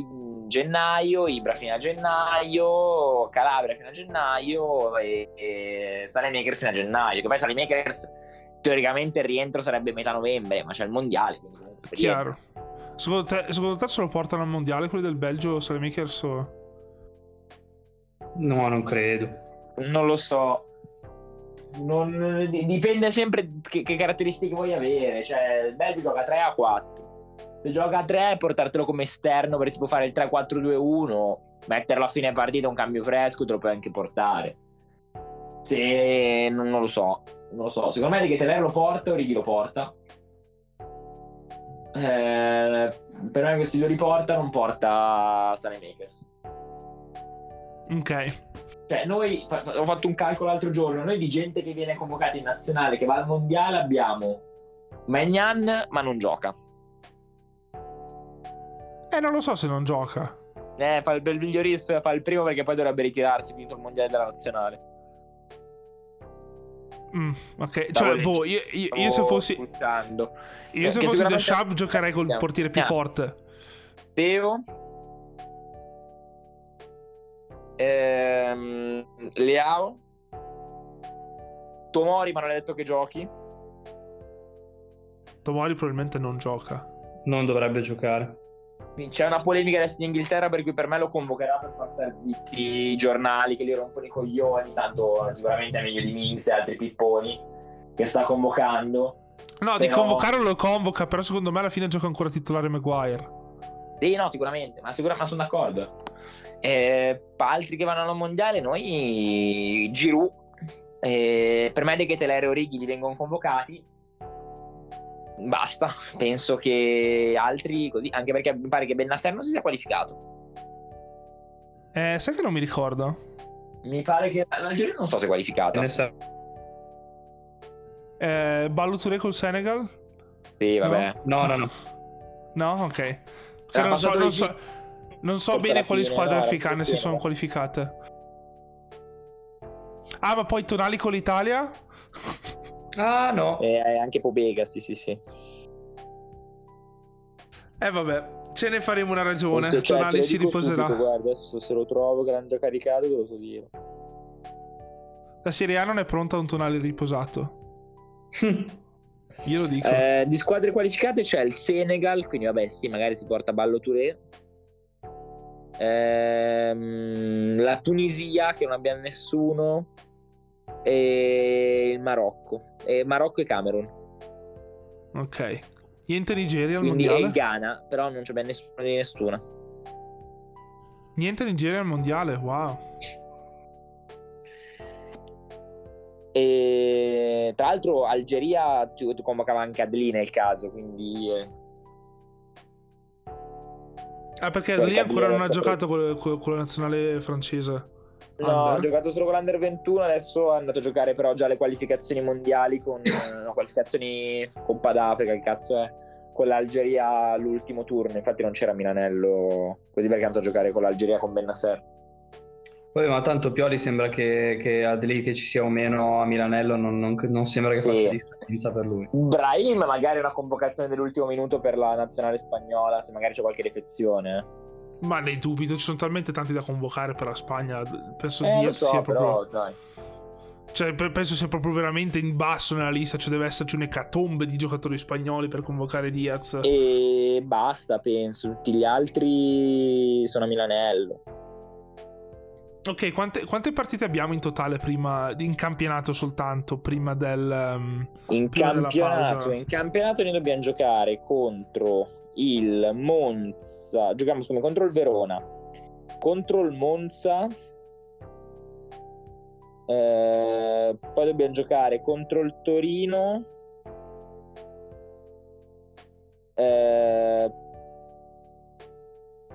gennaio, Ibra fino a gennaio, Calabria fino a gennaio e, e Makers fino a gennaio. Che poi Makers teoricamente il rientro sarebbe metà novembre, ma c'è il mondiale. Chiaro. Secondo te, secondo te, se lo portano al mondiale quelli del Belgio, Makers? O... No, non credo. Non lo so non, dipende sempre che, che, caratteristiche vuoi avere. Cioè, il Belgio gioca 3 a 4. Se gioca a 3, portartelo come esterno per tipo fare il 3-4-2-1 metterlo a fine partita un cambio fresco te lo puoi anche portare. Se non, non lo so, non lo so. Secondo me che Teler lo porta o Righi lo porta. Eh, per me questi lo riporta non porta Stanley Makers. Ok. Cioè, noi ho fatto un calcolo l'altro giorno. Noi di gente che viene convocata in nazionale, che va al mondiale, abbiamo Magnan, ma non gioca. Eh, non lo so se non gioca. Eh, fa il, il migliorista, fa il primo perché poi dovrebbe ritirarsi finito il mondiale della nazionale. Mm, ok, cioè, boh, io, io, io, se fossi. Puntando. Io se fossi The Shab giocherei col portiere più forte. Teo. Ehm, Leao. Tomori, ma non è detto che giochi. Tomori probabilmente non gioca. Non dovrebbe giocare. C'è una polemica adesso in Inghilterra per cui per me lo convocherà per far stare zitti i giornali che gli rompono i coglioni, tanto sicuramente è meglio di Minx e altri pipponi che sta convocando. No, però... di convocarlo lo convoca, però secondo me alla fine gioca ancora titolare Maguire. Sì, no, sicuramente, ma, sicuramente, ma sono d'accordo. Eh, altri che vanno al mondiale, noi Giroud, eh, per me De Ketelere e Orighi li vengono convocati basta. Penso che altri così, anche perché mi pare che Bennasser non si sia qualificato. Eh, sai che non mi ricordo? Mi pare che l'Algeria non so se è qualificato. Eh, Ballo Touré col Senegal? Sì, vabbè. No, no, no. No, ok. Cioè, non, so, non, so, non so bene quali squadre africane si sono qualificate. Ah, ma poi Tonali con l'Italia? Ah, no. E anche Pobega, sì, sì, sì. Eh, vabbè, ce ne faremo una ragione. Cioè, Tonali si riposerà. Subito, guarda, adesso se lo trovo che l'hanno già caricato, te lo so dire. La Serie A non è pronta a un Tonali riposato. Io lo dico. Eh, di squadre qualificate c'è il Senegal, quindi vabbè, sì, magari si porta Ballo Touré. Ehm, la Tunisia, che non abbiamo nessuno. E il Marocco eh, Marocco e Camerun. Ok. Niente Nigeria al Quindi mondiale? il Ghana, però non c'è ben nessuna di nessuna. Niente Nigeria al mondiale, wow. E tra l'altro Algeria tu, tu convocava anche Adli nel caso, quindi... Ah, perché Adli ancora non ha giocato con, con, con la nazionale francese. No, ha giocato solo con l'Under 21, adesso è andato a giocare però già le qualificazioni mondiali con no, qualificazioni Coppa d'Africa, che cazzo è? Con l'Algeria l'ultimo turno, infatti non c'era Milanello, così perché è andato a giocare con l'Algeria con Bennasser. Poi, ma tanto Pioli sembra che, che Adli che ci sia o meno a Milanello non, non, non sembra che sì. faccia differenza per lui. Brahim magari una convocazione dell'ultimo minuto per la nazionale spagnola, se magari c'è qualche defezione. Ma ne dubito, ci sono talmente tanti da convocare per la Spagna. Penso eh, Diaz so, sia però, proprio. Dai. Cioè, penso sia proprio veramente in basso nella lista. Cioè, deve esserci un'ecatombe di giocatori spagnoli per convocare Diaz. E basta, penso. Tutti gli altri sono a Milanello. Ok, quante, quante, partite abbiamo in totale prima in campionato soltanto prima del um, in prima campionato in campionato ne dobbiamo giocare contro il Monza, giochiamo scusami, contro il Verona, contro il Monza, eh, poi dobbiamo giocare contro il Torino, eh,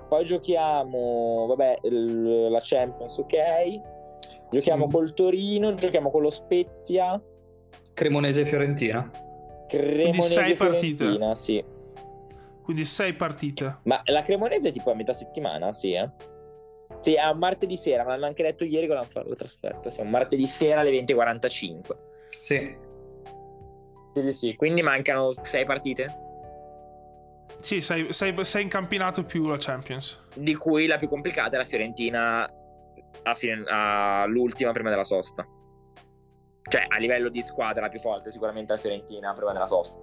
poi giochiamo, vabbè, il, la Champions, ok. Giochiamo sì. col Torino, giochiamo con lo Spezia. Cremonese e Fiorentina. Cremonese e Fiorentina, partite. sì. Quindi sei partite. Ma la Cremonese è tipo a metà settimana, sì, eh? Sì, è un martedì sera, me l'hanno anche detto ieri che l'hanno fatto la trasferta. Sì, un martedì sera alle 20.45. Sì. Sì, sì, sì. Quindi mancano sei partite? Sì, sei, sei, sei in campionato più la Champions. Di cui la più complicata è la Fiorentina a fine, all'ultima prima della sosta. Cioè, a livello di squadra la più forte sicuramente la Fiorentina prima della sosta.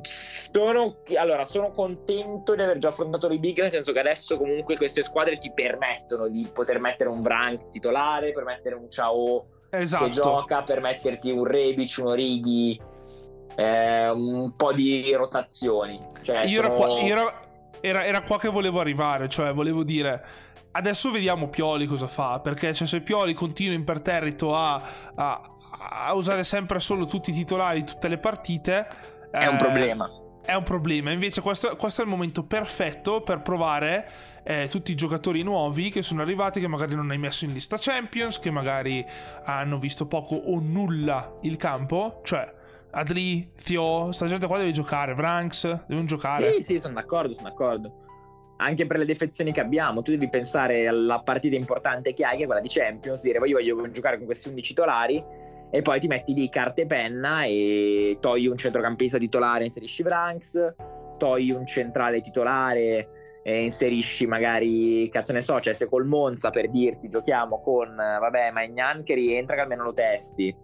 Sono, allora, sono contento di aver già affrontato le big, nel senso che adesso comunque queste squadre ti permettono di poter mettere un Vrank titolare, per mettere un Ciao esatto. che gioca, per metterti un Rebic, un Orighi, eh, un po' di rotazioni. Cioè, io, sono... ero qua, ero, era, era qua che volevo arrivare, cioè volevo dire adesso vediamo Pioli cosa fa, perché cioè, se Pioli continua imperterrito a, a, a, usare sempre solo tutti i titolari, tutte le partite... È eh, un problema. È un problema, invece questo, questo è il momento perfetto per provare eh, tutti i giocatori nuovi che sono arrivati, che magari non hai messo in lista Champions, che magari hanno visto poco o nulla il campo, cioè Adli, Thio, sta gente qua deve giocare, Vranks, devono giocare. Sì, sì, sono d'accordo, sono d'accordo. Anche per le defezioni che abbiamo, tu devi pensare alla partita importante che hai, che è quella di Champions, dire io voglio giocare con questi 11 titolari e poi ti metti lì carta e penna e togli un centrocampista titolare, inserisci Vranks, togli un centrale titolare e inserisci magari, cazzo ne so, cioè se col Monza per dirti giochiamo con, vabbè, Magnan che rientra che almeno lo testi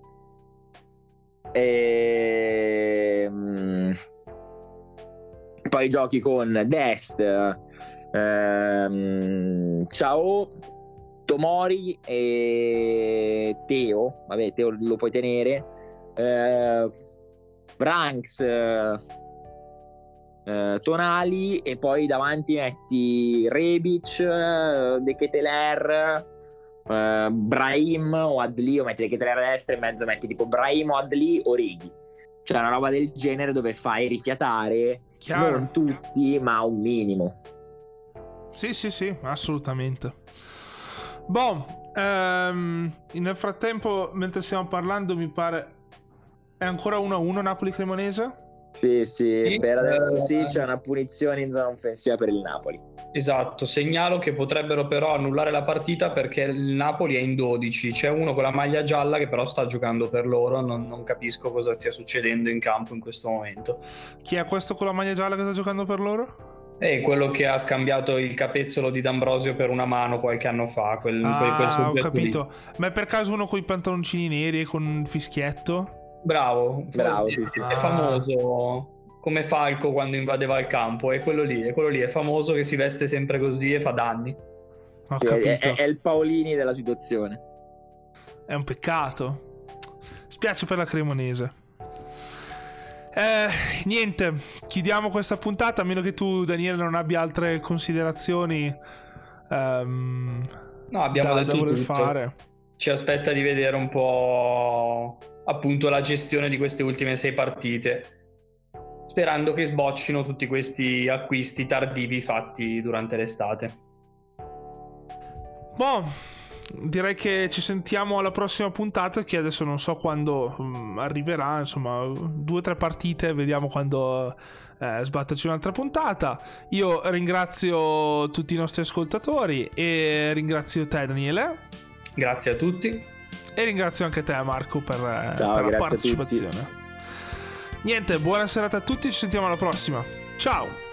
e, ehm, poi giochi con Dest, ehm, Ciao, Tomori e Teo. Vabbè, Teo lo puoi tenere. Eh, Branks, eh, Tonali e poi davanti metti Rebic, eh, De Keteler uh, Brahim o Adli o metti le chitarre a destra e in mezzo metti tipo Brahim o Adli o Righi. Cioè una roba del genere dove fai rifiatare Chiaro. non tutti ma un minimo. Sì sì sì assolutamente. Boh um, nel frattempo mentre stiamo parlando mi pare è ancora 1-1 Napoli-Cremonese sì, sì, per adesso sì, eh, c'è una punizione in zona offensiva per il Napoli. Esatto, segnalo che potrebbero però annullare la partita perché il Napoli è in 12, c'è uno con la maglia gialla che però sta giocando per loro, non, non capisco cosa stia succedendo in campo in questo momento. Chi è questo con la maglia gialla che sta giocando per loro? È quello che ha scambiato il capezzolo di D'Ambrosio per una mano qualche anno fa. Quel, ah, quel, quel ho capito. Lì. Ma è per caso uno con i pantaloncini neri e con un fischietto? Bravo, bravo, sì, sì. È famoso come Falco quando invadeva il campo, è quello lì, è quello lì, è famoso che si veste sempre così e fa danni. Ho capito. È, è, è il Paolini della situazione. È un peccato. Spiace per la Cremonese. Eh, niente, chiudiamo questa puntata, a meno che tu, Daniele, non abbia altre considerazioni. Um, no, abbiamo da, detto da tutto. fare. Ci aspetta di vedere un po' appunto la gestione di queste ultime sei partite, sperando che sboccino tutti questi acquisti tardivi fatti durante l'estate. Boh, direi che ci sentiamo alla prossima puntata che adesso non so quando um, arriverà, insomma, due o tre partite, vediamo quando eh, sbatterci un'altra puntata. Io ringrazio tutti i nostri ascoltatori e ringrazio te Daniele. Grazie a tutti. E ringrazio anche te, Marco, per, eh, Ciao, per la partecipazione. Niente, buona serata a tutti, ci sentiamo alla prossima. Ciao!